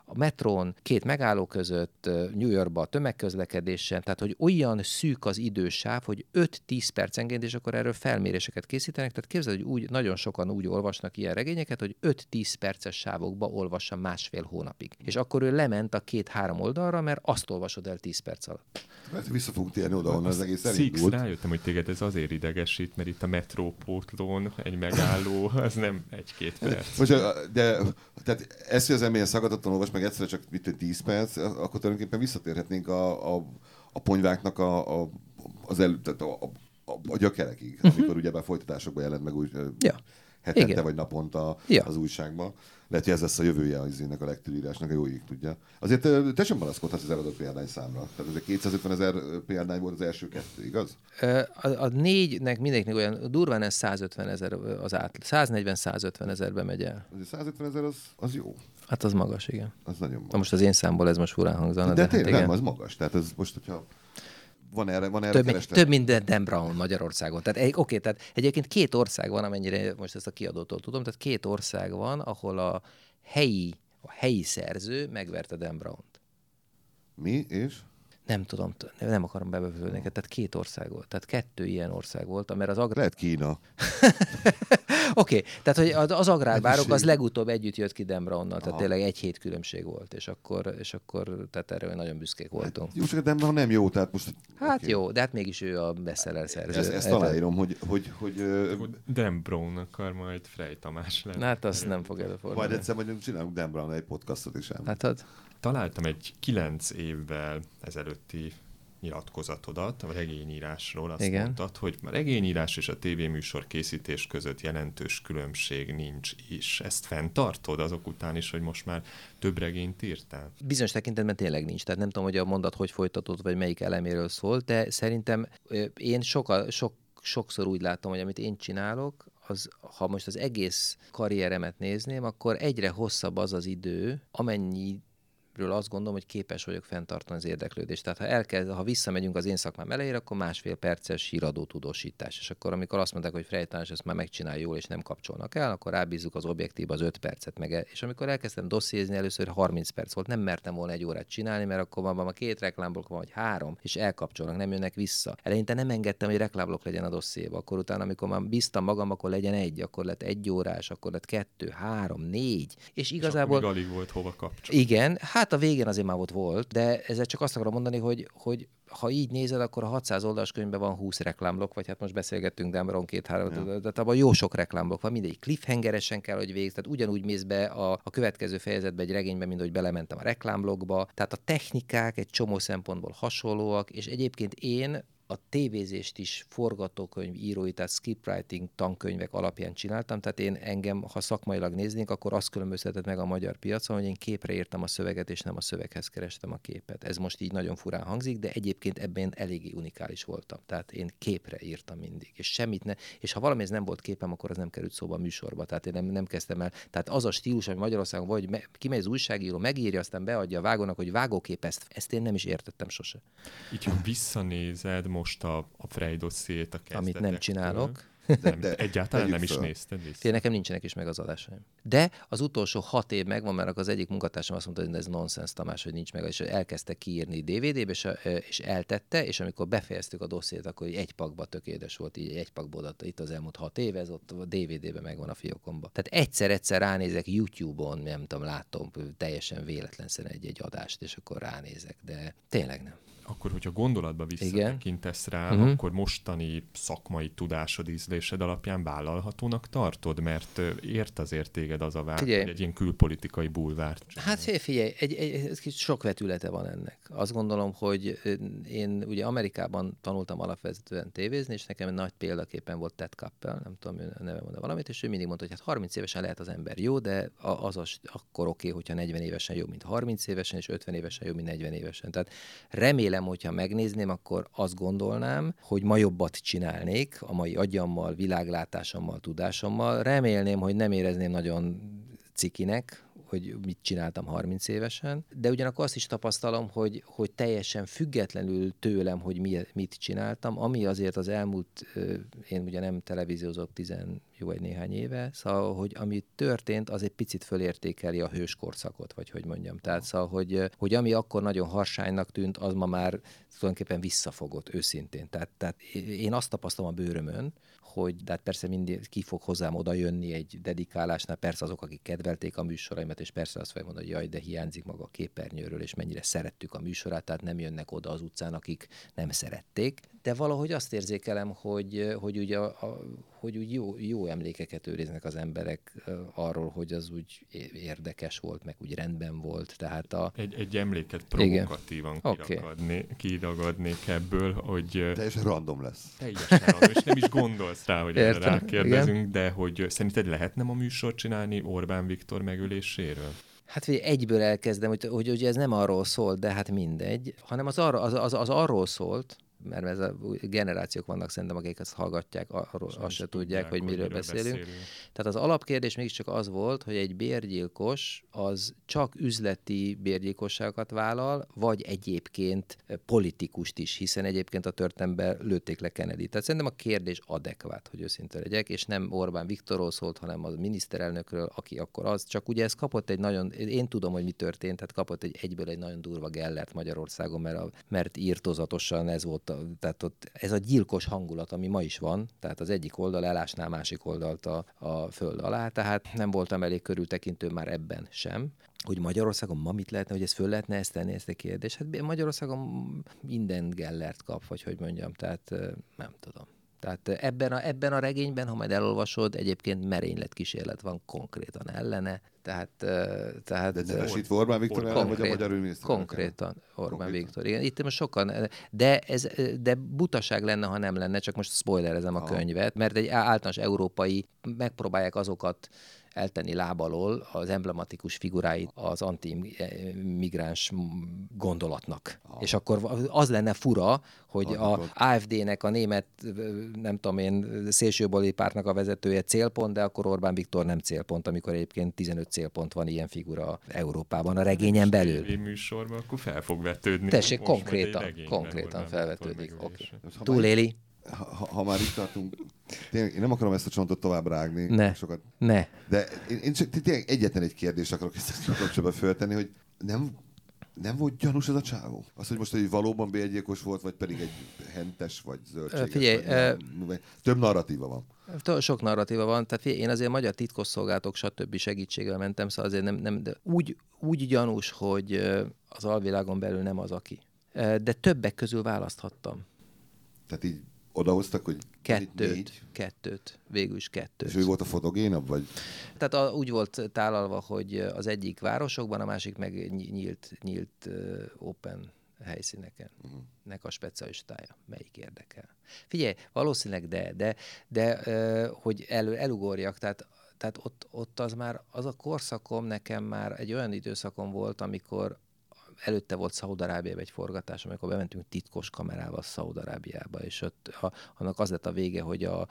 a metrón két megálló között, New Yorkba tömegközlekedésen, tehát, hogy olyan szűk az idősáv, hogy 5-10 percenként, és akkor erről felméréseket készítenek. Tehát képzeld, hogy úgy, nagyon sokan úgy olvasnak ilyen regényeket, hogy 5-10 perces sávokba olvassa másfél hónapig. És akkor ő lement a két-három oldalra, mert azt olvasod el 10 perc alatt. Mert vissza fogunk térni oda, onnan az egész Six, elindult. rájöttem, hogy téged ez azért idegesít, mert itt a metrópótlón egy megálló, az nem egy-két perc. Most, de, tehát ezt, hogy az ember ilyen szaggatottan olvas meg egyszerre csak mit, 10 perc, akkor tulajdonképpen visszatérhetnénk a, a, a ponyváknak a, a, az el, tehát a, a, a, gyökerekig, uh-huh. amikor ugye már folytatásokban jelent meg úgy Mhm. Ja. hetente Igen. vagy naponta Ja. az újságban. Lehet, hogy ez lesz a jövője az ennek a legtűrírásnak, a jó ég tudja. Azért te sem panaszkodhatsz az eladott példány számra. Tehát ez a 250 ezer példány volt az első kettő, igaz? A, a négynek mindegyiknek olyan durván ez 150 ezer az át, 140-150 ezerbe megy el. Azért 150 ezer az, az jó. Hát az magas, igen. Az nagyon magas. Na most az én számból ez most furán hangzana, de, de, de tényleg hát nem, az magas. Tehát ez most, hogyha van erre, van erre Több, mint- több mint Dan Brown Magyarországon. Tehát egy, oké, tehát egyébként két ország van, amennyire most ezt a kiadótól tudom, tehát két ország van, ahol a helyi, a helyi szerző megverte Dan Brown-t. Mi és? Nem tudom, nem akarom bebevölni neked, tehát két ország volt. Tehát kettő ilyen ország volt, mert az agrár... Lehet Kína. *laughs* Oké, okay, tehát hogy az- az agrárbárok az legutóbb együtt jött ki Dan Brownnal, tehát Aha. tényleg egy hét különbség volt, és akkor, és akkor tehát erre nagyon büszkék voltunk. Jó, csak nem, ha nem jó, tehát most... Hát oké. jó, de hát mégis ő a bestseller szerző. Ezt, ezt Érted? aláírom, hogy, hogy, hogy, hogy Brown akar majd Frey Tamás lenni. Hát azt nem fog előfordulni. majd egyszer majd csinálunk Dan Brown egy podcastot is. ám. Hát, hát Találtam egy kilenc évvel ezelőtti nyilatkozatodat a regényírásról, azt Igen. mondtad, hogy a regényírás és a tévéműsor készítés között jelentős különbség nincs is. Ezt fenntartod azok után is, hogy most már több regényt írtál? Bizonyos tekintetben tényleg nincs, tehát nem tudom, hogy a mondat hogy folytatott, vagy melyik eleméről szól, de szerintem én soka, sok, sokszor úgy látom, hogy amit én csinálok, az, ha most az egész karrieremet nézném, akkor egyre hosszabb az az idő, amennyi ről azt gondolom, hogy képes vagyok fenntartani az érdeklődést. Tehát ha, elkezd, ha visszamegyünk az én szakmám elejére, akkor másfél perces híradó tudósítás. És akkor, amikor azt mondták, hogy Frejtán, ezt már megcsinál jól, és nem kapcsolnak el, akkor rábízzuk az objektív az 5 percet. Meg, és amikor elkezdtem dossziézni, először 30 perc volt, nem mertem volna egy órát csinálni, mert akkor van, van két reklámblokk van, vagy három, és elkapcsolnak, nem jönnek vissza. Eleinte nem engedtem, hogy reklámblokk legyen a dossziéba. Akkor utána, amikor már bíztam magam, akkor legyen egy, akkor lett egy órás, akkor lett kettő, három, négy. És igazából... És alig volt hova kapcsolni. Igen, hát a végén azért már ott volt, de ezzel csak azt akarom mondani, hogy, hogy ha így nézed, akkor a 600 oldalas könyvben van 20 reklámblokk, vagy hát most beszélgettünk Demron két-három, ja. de abban jó sok reklámblokk van, mindegy cliffhangeresen kell, hogy végz, tehát ugyanúgy mész be a, a következő fejezetbe egy regénybe, mint hogy belementem a reklámblokkba, tehát a technikák egy csomó szempontból hasonlóak, és egyébként én a tévézést is forgatókönyv írói, tehát scriptwriting tankönyvek alapján csináltam, tehát én engem, ha szakmailag néznénk, akkor azt különböztetett meg a magyar piacon, hogy én képre írtam a szöveget, és nem a szöveghez kerestem a képet. Ez most így nagyon furán hangzik, de egyébként ebben eléggé unikális voltam. Tehát én képre írtam mindig, és semmit ne, és ha valami ez nem volt képem, akkor az nem került szóba a műsorba. Tehát én nem, nem kezdtem el. Tehát az a stílus, ami Magyarországon vagy, me, kimegy az újságíró, megírja, aztán beadja a vágónak, hogy vágókép ezt, ezt én nem is értettem sose. Így, ha visszanézed most a, a Frey dossziét a Amit nem csinálok. Nem, de egyáltalán nem is föl. nézted vissza. Nekem nincsenek is meg az adásaim. De az utolsó hat év megvan, mert az egyik munkatársam azt mondta, hogy ez nonsens Tamás, hogy nincs meg, és elkezdte kiírni DVD-be, és, és eltette, és amikor befejeztük a dossziét, akkor így egy pakba tökéletes volt, így egy pakba odatta itt az elmúlt hat év, ez ott a DVD-be megvan a fiókomba. Tehát egyszer-egyszer ránézek YouTube-on, nem tudom, látom teljesen véletlenszerűen egy-egy adást, és akkor ránézek, de tényleg nem. Akkor, hogyha gondolatba visszatekintesz rá, uh-huh. akkor mostani szakmai tudásod, ízlésed alapján vállalhatónak tartod, mert ért azért téged az a vár, Figyelj. hogy egy ilyen külpolitikai bulvárt. Hát figyelj, egy, egy, egy, sok vetülete van ennek. Azt gondolom, hogy én ugye Amerikában tanultam alapvetően tévézni, és nekem egy nagy példaképpen volt Ted Kappel, nem tudom, ő neve mondta valamit, és ő mindig mondta, hogy hát 30 évesen lehet az ember jó, de az az akkor oké, okay, hogyha 40 évesen jobb, mint 30 évesen, és 50 évesen jobb, mint 40 évesen. Tehát remélem, hogyha megnézném, akkor azt gondolnám, hogy ma jobbat csinálnék a mai agyammal, világlátásommal, tudásommal. Remélném, hogy nem érezném nagyon cikinek, hogy mit csináltam 30 évesen, de ugyanakkor azt is tapasztalom, hogy, hogy teljesen függetlenül tőlem, hogy mi, mit csináltam, ami azért az elmúlt, én ugye nem televíziózok tizen jó egy néhány éve, szóval, hogy ami történt, az egy picit fölértékeli a hőskorszakot, vagy hogy mondjam. Tehát szóval, hogy, hogy ami akkor nagyon harsánynak tűnt, az ma már tulajdonképpen visszafogott őszintén. Tehát, tehát én azt tapasztalom a bőrömön, hogy de hát persze mindig ki fog hozzám oda jönni egy dedikálásnál, persze azok, akik kedvelték a műsoraimat, és persze azt fogja mondani, hogy jaj, de hiányzik maga a képernyőről, és mennyire szerettük a műsorát, tehát nem jönnek oda az utcán, akik nem szerették. De valahogy azt érzékelem, hogy, hogy ugye a, a, hogy úgy jó, jó emlékeket őriznek az emberek arról, hogy az úgy érdekes volt, meg úgy rendben volt. Tehát a, Egy, egy emléket provokatívan kiragadni, kiragadnék ebből, hogy ö, Teljesen random lesz. teljesen random, és nem is gondolsz rá, hogy erre Értem, rákérdezünk, de hogy szerinted lehetne a műsort csinálni Orbán Viktor megöléséről? Hát figyelj, egyből elkezdem, hogy, hogy ugye ez nem arról szól, de hát mindegy, hanem az, arra, az, az, az arról szólt, mert ez a generációk vannak szerintem, akik ezt hallgatják, arról azt se tudják, hogy miről beszélünk. Tehát az alapkérdés mégiscsak az volt, hogy egy bérgyilkos az csak üzleti bérgyilkosságokat vállal, vagy egyébként politikust is, hiszen egyébként a történelemben lőtték le Kennedy. Tehát szerintem a kérdés adekvát, hogy őszinte legyek, és nem Orbán Viktorról szólt, hanem a miniszterelnökről, aki akkor az. Csak ugye ez kapott egy nagyon, én tudom, hogy mi történt, tehát kapott egy egyből egy nagyon durva gellert Magyarországon, mert, a, mert írtozatosan ez volt, tehát ott ez a gyilkos hangulat, ami ma is van, tehát az egyik oldal elásná másik oldalt a, a föld alá, tehát nem voltam elég körültekintő már ebben sem hogy Magyarországon ma mit lehetne, hogy ez föl lehetne ezt tenni, ezt a kérdést. Hát Magyarországon minden gellert kap, vagy hogy mondjam, tehát nem tudom. Tehát ebben a, ebben a regényben, ha majd elolvasod, egyébként merénylet kísérlet van konkrétan ellene, tehát... tehát De ö, nevesítve Orbán Viktor ellen, vagy a magyar miniszter? Konkrétan Orbán Konkrétan. Viktor. Igen, itt most sokan, de, ez, de butaság lenne, ha nem lenne, csak most spoilerezem a Aha. könyvet, mert egy általános európai megpróbálják azokat eltenni lábalól az emblematikus figuráit az anti-migráns gondolatnak. Aha. És akkor az lenne fura, hogy Az a. AFD-nek a német, nem tudom én, szélsőbeli pártnak a vezetője célpont, de akkor Orbán Viktor nem célpont, amikor egyébként 15 célpont van ilyen figura Európában a regényen belül. műsorban, akkor fel fog vetődni. Tessék, konkrétan, konkrétan felvetődik. Ha már Túléli? Ha, ha, már itt tartunk, tényleg én nem akarom ezt a csontot tovább rágni. Ne. Sokat, Ne. de én, én csak tényleg egyetlen egy kérdést akarok ezt kapcsolatban föltenni, hogy nem, nem volt gyanús ez a csávó? Az, hogy most hogy valóban bélyegyilkos volt, vagy pedig egy hentes, vagy zöldséges? figyelj, vagy nem, több narratíva van. Sok narratíva van, tehát figyelj, én azért magyar titkosszolgálatok, stb. segítségével mentem, szóval azért nem, nem de úgy, úgy gyanús, hogy az alvilágon belül nem az, aki. De többek közül választhattam. Tehát így odahoztak, hogy Kettőt, négy, kettőt, végül is kettőt. és ő volt a fotogénabb, vagy Tehát a, úgy volt tálalva, hogy az egyik városokban, a másik meg ny- nyílt, nyílt uh, open helyszíneken. Uh-huh. Nek a specialistája. Melyik érdekel? Figyelj, valószínűleg de, de, de uh, hogy elő, elugorjak, tehát tehát ott, ott az már, az a korszakom nekem már egy olyan időszakom volt, amikor előtte volt Szaudarábiában egy forgatás, amikor bementünk titkos kamerával Szaudarábiába, és ott a, annak az lett a vége, hogy a,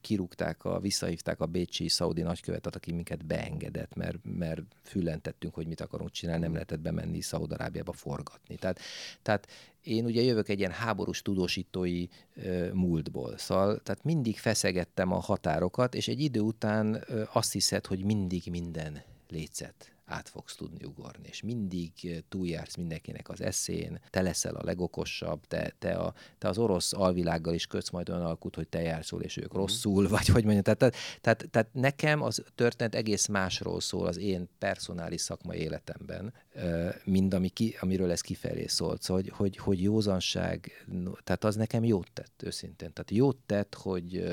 kirúgták, a, visszahívták a bécsi szaudi nagykövetet, aki minket beengedett, mert, mert füllentettünk, hogy mit akarunk csinálni, nem lehetett bemenni Szaudarábiába forgatni. Tehát, tehát én ugye jövök egy ilyen háborús tudósítói ö, múltból, szóval tehát mindig feszegettem a határokat, és egy idő után ö, azt hiszed, hogy mindig minden létszet át fogsz tudni ugorni, és mindig ö, túljársz mindenkinek az eszén, te leszel a legokosabb, te, te, a, te az orosz alvilággal is kötsz majd olyan alkut, hogy te járszol, és ők rosszul, *laughs* vagy hogy mondjam. Tehát, tehát, tehát, tehát nekem az történet egész másról szól az én personális szakmai életemben, ö, mint ami ki, amiről ez kifelé szólt. Szóval, hogy, hogy, hogy józanság, tehát az nekem jót tett, őszintén. Tehát jót tett, hogy,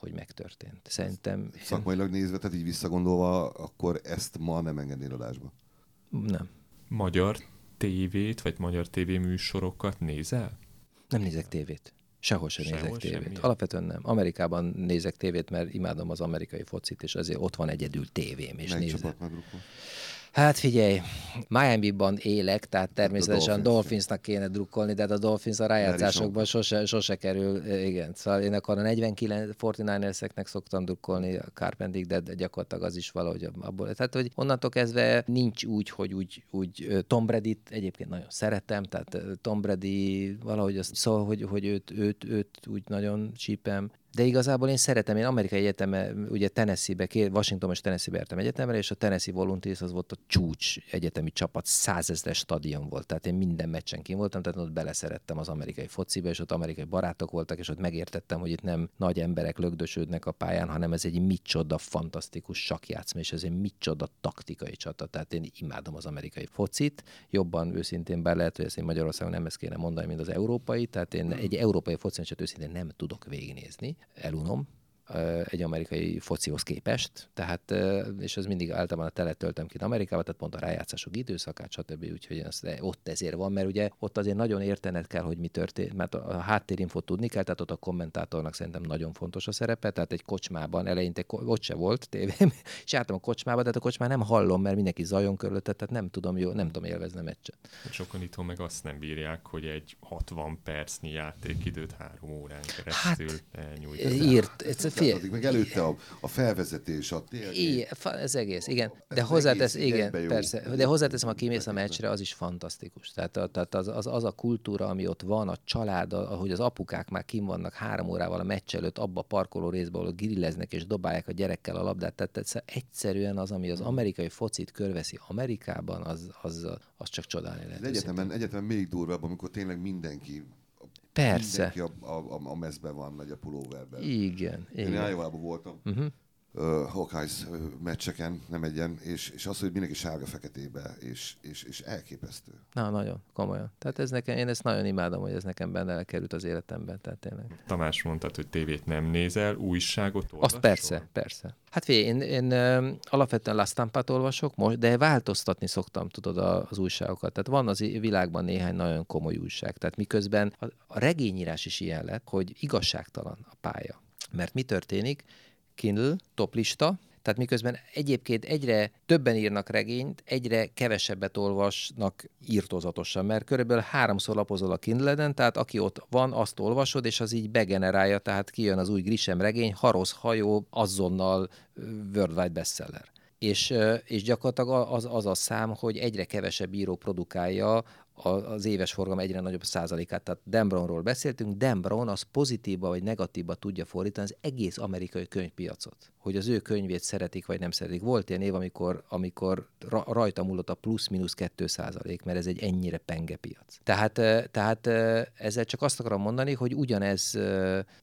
hogy megtörtént. Szerintem szakmailag nézve, tehát így visszagondolva, akkor ezt ma nem engednél adásba. nem. Magyar tévét, vagy magyar tévéműsorokat nézel? Nem nézek tévét. Sehol sem Sehol nézek tévét. semmilyen? Alapvetően nem. Amerikában nézek tévét, mert imádom az amerikai focit, és azért ott van egyedül tévém, és Melyik nézem. Hát figyelj, Miami-ban élek, tehát természetesen Dolphins. Dolphinsnak kéne drukkolni, de hát a Dolphins a rájátszásokban sose, sose kerül, igen. Szóval én akkor a 49 49erseknek szoktam drukkolni a Carpentig, de gyakorlatilag az is valahogy abból. Tehát, hogy onnantól kezdve nincs úgy, hogy úgy, úgy Tom Brady-t egyébként nagyon szeretem, tehát Tom Brady valahogy az, szóval, hogy, hogy őt, őt, őt úgy nagyon csípem, de igazából én szeretem, én amerikai egyeteme, ugye Tennessee-be, Washington és Tennessee-be jártam egyetemre, és a Tennessee Volunteers az volt a csúcs egyetemi csapat, százezres stadion volt, tehát én minden meccsen kim voltam, tehát ott beleszerettem az amerikai fociba, és ott amerikai barátok voltak, és ott megértettem, hogy itt nem nagy emberek lögdösödnek a pályán, hanem ez egy micsoda fantasztikus sakjátszma, és ez egy micsoda taktikai csata, tehát én imádom az amerikai focit, jobban őszintén, bár lehet, hogy ezt én Magyarországon nem ezt kéne mondani, mint az európai, tehát én egy európai foci meccset őszintén nem tudok végignézni, elunom, egy amerikai focihoz képest, tehát, és ez mindig általában a telet töltöm ki Amerikába, tehát pont a rájátszások időszakát, stb. Úgyhogy ez, ott ezért van, mert ugye ott azért nagyon értened kell, hogy mi történt, mert a, háttérinfot tudni kell, tehát ott a kommentátornak szerintem nagyon fontos a szerepe, tehát egy kocsmában eleinte ott se volt tévém, *laughs* és jártam a kocsmába, de hát a kocsmán nem hallom, mert mindenki zajon körülötte, tehát nem tudom, jó, nem tudom élvezni a meccset. Sokan itthon meg azt nem bírják, hogy egy 60 percnyi játékidőt három órán keresztül Hát, elnyújt. Írt, Addig meg előtte a, a felvezetés, a térkép. Igen, ez egész, igen. De hozzátesz, igen, egybe jó. persze. De hozzáteszem, ha kimész a meccsre, az is fantasztikus. Tehát, a- tehát az, az, az, a kultúra, ami ott van, a család, ahogy az apukák már kim vannak három órával a meccs előtt, abba a parkoló részben, ahol grilleznek és dobálják a gyerekkel a labdát. Tehát, tehát egyszerűen az, ami az amerikai focit körveszi Amerikában, az, az, az csak csodálni lehet. Egyetemen, egyetemen még durvább, amikor tényleg mindenki, Persze. mindenki a, a, a, mezben van, megy a pulóverben. Igen, Én igen. Iowa-ban voltam, Uh-huh. Uh, Hawkeyes meccseken, nem egyen, és, és az, hogy mindenki sárga-feketébe, és, és, és elképesztő. Na, nagyon, komolyan. Tehát ez nekem, én ezt nagyon imádom, hogy ez nekem benne elkerült az életemben, tehát tényleg. Tamás mondtad, hogy tévét nem nézel, újságot olvasol? Azt persze, persze. Hát figyelj, én, én ö, alapvetően La Stampát olvasok most, de változtatni szoktam, tudod, a- az újságokat. Tehát van az i- világban néhány nagyon komoly újság. Tehát miközben a, a regényírás is ilyen lett, hogy igazságtalan a pálya. Mert mi történik? Kindle, toplista, tehát miközben egyébként egyre többen írnak regényt, egyre kevesebbet olvasnak írtozatosan, mert körülbelül háromszor lapozol a Kindle-en, tehát aki ott van, azt olvasod, és az így begenerálja, tehát kijön az új Grisem regény, Harosz hajó, azonnal worldwide bestseller. És, és gyakorlatilag az, az a szám, hogy egyre kevesebb író produkálja az éves forgalom egyre nagyobb százalékát. Tehát Dan Brownról beszéltünk, Dan Brown az pozitívba vagy negatívba tudja fordítani az egész amerikai könyvpiacot. Hogy az ő könyvét szeretik vagy nem szeretik. Volt ilyen év, amikor, amikor ra- rajta múlott a plusz-minusz 2 százalék, mert ez egy ennyire penge piac. Tehát, eh, tehát eh, ezzel csak azt akarom mondani, hogy ugyanez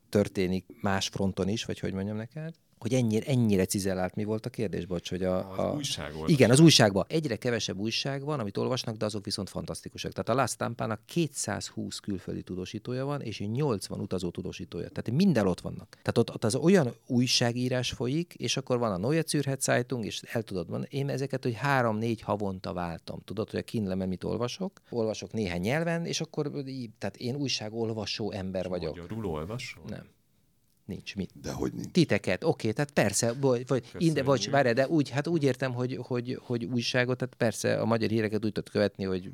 történik más fronton is, vagy hogy mondjam neked, hogy ennyire, ennyire cizellált mi volt a kérdés, bocs, hogy a... Az a újságolvasás. Igen, az újságban. Egyre kevesebb újság van, amit olvasnak, de azok viszont fantasztikusak. Tehát a La Stampának 220 külföldi tudósítója van, és 80 utazó tudósítója. Tehát minden ott vannak. Tehát ott, ott az olyan újságírás folyik, és akkor van a Neue Zürcher Zeitung, és el tudod mondani, én ezeket, hogy három-négy havonta váltam. Tudod, hogy a Kindle-en mit olvasok? Olvasok néhány nyelven, és akkor így, tehát én újságolvasó ember vagyok. Magyarul olvasol? Nem. Nincs mit. De hogy nincs. Titeket, oké, tehát persze, vagy, vagy inde, bocs, várj, de úgy, hát úgy értem, hogy, hogy, hogy újságot, tehát persze a magyar híreket úgy tudod követni, hogy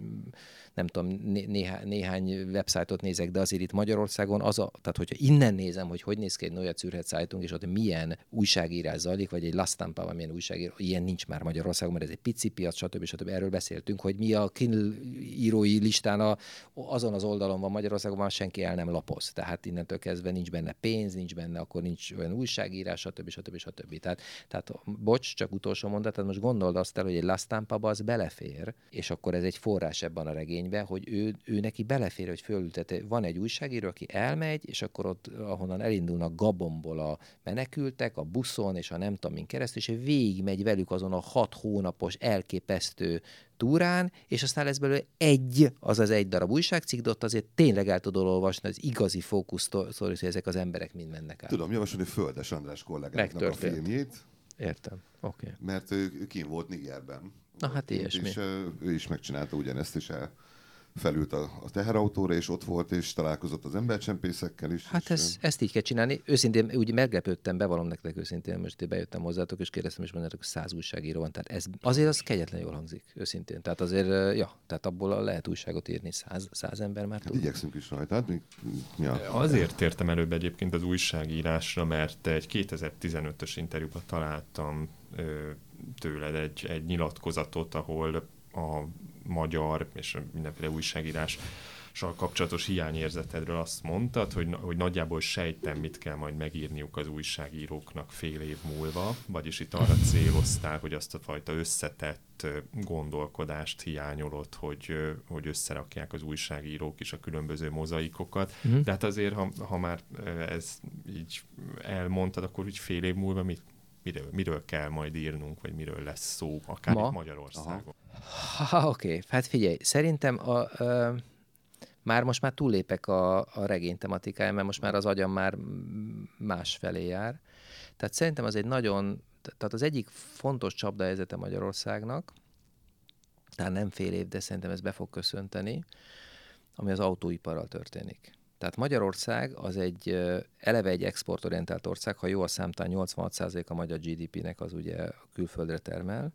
nem tudom, né, néhá, néhány websájtot nézek, de azért itt Magyarországon az a, tehát hogyha innen nézem, hogy hogy néz ki egy Neue Zürcher Zeitung, és ott milyen újságírás zajlik, vagy egy Lasztámpában milyen újságírás, ilyen nincs már Magyarországon, mert ez egy pici piac, stb. stb. Erről beszéltünk, hogy mi a Kindle írói listán a, azon az oldalon van Magyarországon, már senki el nem lapoz. Tehát innentől kezdve nincs benne pénz, nincs benne, akkor nincs olyan újságírás, stb. stb. stb. Tehát, tehát bocs, csak utolsó mondat, tehát most gondold azt el, hogy egy Lasztámpaba az belefér, és akkor ez egy forrás ebben a regénybe, hogy ő, ő neki belefér, hogy fölültete. Van egy újságíró, aki elmegy, és akkor ott, ahonnan elindulnak Gabonból a menekültek, a buszon, és a nem tudom keresztül, és végigmegy velük azon a hat hónapos elképesztő túrán, és aztán lesz belőle egy, azaz egy darab újságcikk, de ott azért tényleg el tudod olvasni az igazi fókusz sztori, hogy ezek az emberek mind mennek át. Tudom javasolni Földes András kollégának a filmjét, Értem. Oké. Okay. mert ő, ő kín volt Nigerben. Na hát ilyesmi. És ő is megcsinálta ugyanezt, és el, felült a, a teherautóra, és ott volt, és találkozott az embercsempészekkel is. Hát és, ez, ezt így kell csinálni. Őszintén úgy meglepődtem, bevallom nektek őszintén, most én bejöttem hozzátok, és kérdeztem, és mondjátok, hogy száz újságíró van. Tehát ez azért az kegyetlen jól hangzik, őszintén. Tehát azért, ja, tehát abból lehet újságot írni, száz, száz ember már Hát tud. igyekszünk is rajta. Hát mi, mi a, Azért tértem előbb egyébként az újságírásra, mert egy 2015-ös interjúban találtam tőled egy, egy nyilatkozatot, ahol a magyar és mindenféle újságírás kapcsolatos hiányérzetedről azt mondtad, hogy, hogy nagyjából sejtem, mit kell majd megírniuk az újságíróknak fél év múlva, vagyis itt arra céloztál, hogy azt a fajta összetett gondolkodást hiányolod, hogy, hogy összerakják az újságírók is a különböző mozaikokat. Mhm. De hát azért, ha, ha már ez így elmondtad, akkor úgy fél év múlva mit, miről, miről kell majd írnunk, vagy miről lesz szó, akár Ma? Magyarországon. Ha, oké, hát figyelj, szerintem a, ö, már most már túllépek a, a regény tematikáján, mert most már az agyam már más felé jár. Tehát szerintem az egy nagyon, tehát az egyik fontos csapdahelyzete Magyarországnak, tehát nem fél év, de szerintem ez be fog köszönteni, ami az autóiparral történik. Tehát Magyarország az egy eleve egy exportorientált ország, ha jó a számtán 86% a magyar GDP-nek az ugye külföldre termel,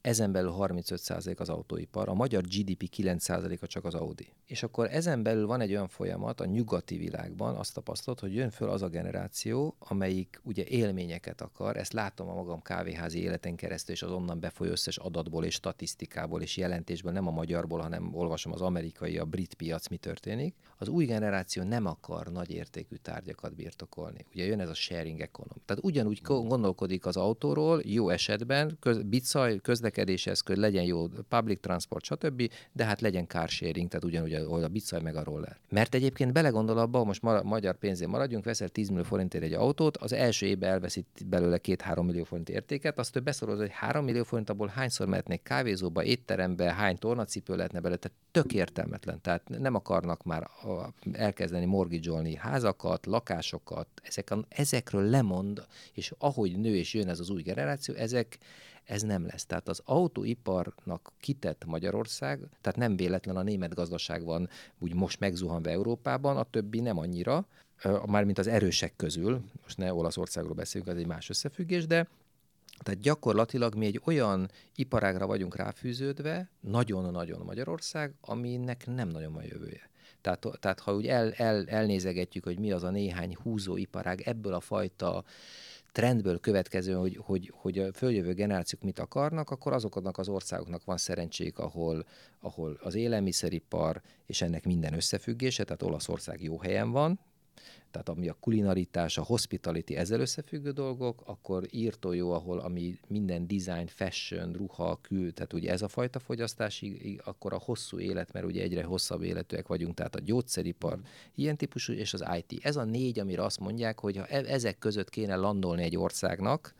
ezen belül 35% az autóipar, a magyar GDP 9%-a csak az Audi. És akkor ezen belül van egy olyan folyamat a nyugati világban, azt tapasztalod, hogy jön föl az a generáció, amelyik ugye élményeket akar, ezt látom a magam kávéházi életen keresztül, és az onnan befolyó összes adatból és statisztikából és jelentésből, nem a magyarból, hanem olvasom az amerikai, a brit piac, mi történik. Az új generáció nem akar nagy értékű tárgyakat birtokolni. Ugye jön ez a sharing economy. Tehát ugyanúgy ko- gondolkodik az autóról, jó esetben, köz, bicaj, közlekedés, közlekedési eszköz, legyen jó public transport, stb., de hát legyen car sharing, tehát ugyanúgy ahol a bicaj meg a roller. Mert egyébként belegondol abba, most ma- magyar pénzén maradjunk, veszel 10 millió forintért egy autót, az első évben elveszít belőle 2-3 millió forint értéket, azt ő beszorozza, hogy 3 millió forint abból hányszor mehetnék kávézóba, étterembe, hány tornacipő lehetne belőle, tehát tök értelmetlen. Tehát nem akarnak már a- elkezdeni mortgage házakat, lakásokat, ezek a, ezekről lemond, és ahogy nő és jön ez az új generáció, ezek, ez nem lesz. Tehát az autóiparnak kitett Magyarország, tehát nem véletlen a német gazdaság van úgy most megzuhanva Európában, a többi nem annyira, mármint az erősek közül, most ne Olaszországról beszélünk, ez egy más összefüggés, de tehát gyakorlatilag mi egy olyan iparágra vagyunk ráfűződve, nagyon-nagyon Magyarország, aminek nem nagyon van jövője. Tehát, tehát ha úgy el, el, elnézegetjük, hogy mi az a néhány húzó iparág ebből a fajta trendből következő, hogy, hogy, hogy a följövő generációk mit akarnak, akkor azoknak az országoknak van szerencséjük, ahol, ahol az élelmiszeripar és ennek minden összefüggése, tehát Olaszország jó helyen van, tehát ami a kulinaritás, a hospitality, ezzel összefüggő dolgok, akkor írtó jó, ahol ami minden design, fashion, ruha, kül, tehát ugye ez a fajta fogyasztási, akkor a hosszú élet, mert ugye egyre hosszabb életűek vagyunk, tehát a gyógyszeripar, ilyen típusú, és az IT. Ez a négy, amire azt mondják, hogy ha e- ezek között kéne landolni egy országnak,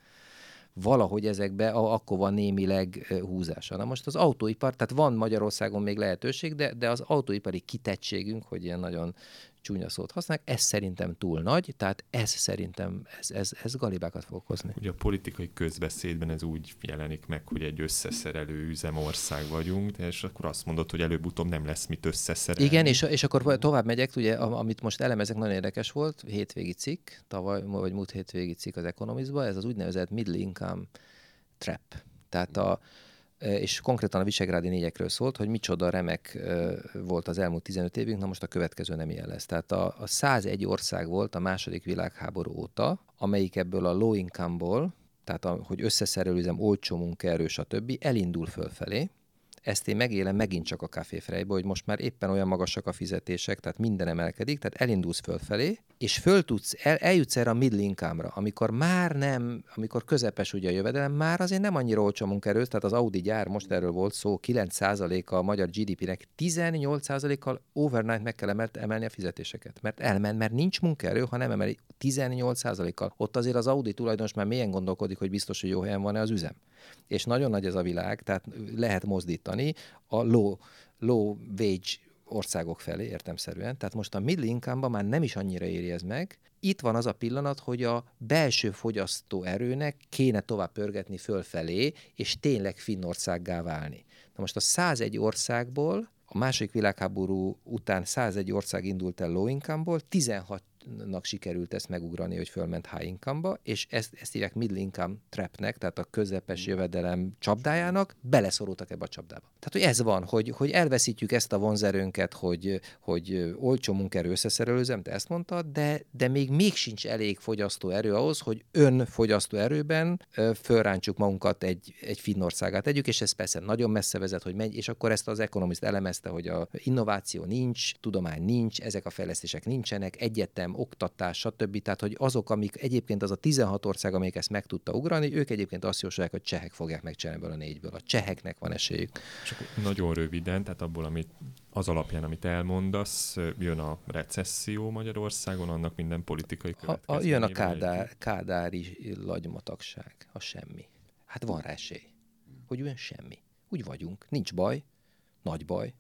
valahogy ezekbe akkor van némileg húzása. Na most az autóipar, tehát van Magyarországon még lehetőség, de, de az autóipari kitettségünk, hogy ilyen nagyon csúnya szót használják, ez szerintem túl nagy, tehát ez szerintem, ez, ez, ez galibákat fog okozni. Ugye a politikai közbeszédben ez úgy jelenik meg, hogy egy összeszerelő üzemország vagyunk, de és akkor azt mondod, hogy előbb-utóbb nem lesz mit összeszerelni. Igen, és, és akkor tovább megyek, ugye, am- amit most elemezek, nagyon érdekes volt, hétvégi cikk, tavaly, vagy múlt hétvégi cikk az Economistban, ez az úgynevezett middle income trap. Tehát a, és konkrétan a visegrádi négyekről szólt, hogy micsoda remek volt az elmúlt 15 évünk, na most a következő nem ilyen lesz. Tehát a, a 101 ország volt a második világháború óta, amelyik ebből a low income-ból, tehát a, hogy összeszerelőzem, olcsó munkaerő, stb. elindul fölfelé, ezt én megélem megint csak a kávéfrejbe, hogy most már éppen olyan magasak a fizetések, tehát minden emelkedik, tehát elindulsz fölfelé, és föl tudsz, el, eljutsz erre a middle income-ra, amikor már nem, amikor közepes ugye a jövedelem, már azért nem annyira olcsó a munkaerő, tehát az Audi gyár, most erről volt szó, 9%-a a magyar GDP-nek, 18%-kal overnight meg kell emelni a fizetéseket, mert elment, mert nincs munkaerő, ha nem emeli 18%-kal. Ott azért az Audi tulajdonos már mélyen gondolkodik, hogy biztos, hogy jó helyen van-e az üzem. És nagyon nagy ez a világ, tehát lehet mozdítani a low, low wage országok felé értemszerűen. Tehát most a middle income már nem is annyira éri ez meg. Itt van az a pillanat, hogy a belső fogyasztó erőnek kéne tovább pörgetni fölfelé, és tényleg Finnországgá válni. Na most a 101 országból, a második világháború után 101 ország indult el low income-ból, 16 nak sikerült ezt megugrani, hogy fölment high income-ba, és ezt, ezt hívják middle income trapnek, tehát a közepes jövedelem csapdájának, beleszorultak ebbe a csapdába. Tehát, hogy ez van, hogy, hogy elveszítjük ezt a vonzerőnket, hogy, hogy olcsó munkerő összeszerelőzem, te ezt mondtad, de, de még még sincs elég fogyasztó erő ahhoz, hogy önfogyasztó erőben fölrántsuk magunkat egy, egy Finnországát tegyük, és ez persze nagyon messze vezet, hogy megy, és akkor ezt az Economist elemezte, hogy a innováció nincs, tudomány nincs, ezek a fejlesztések nincsenek, egyetem, oktatás, stb. Tehát, hogy azok, amik egyébként az a 16 ország, amelyik ezt meg tudta ugrani, ők egyébként azt jósolják, hogy csehek fogják megcsinálni ebből a négyből. A cseheknek van esélyük. Akkor nagyon röviden, tehát abból, amit az alapján, amit elmondasz, jön a recesszió Magyarországon, annak minden politikai következménye. jön a kádár, kádári lagymatagság, a semmi. Hát van rá esély, hogy olyan semmi. Úgy vagyunk, nincs baj, nagy baj,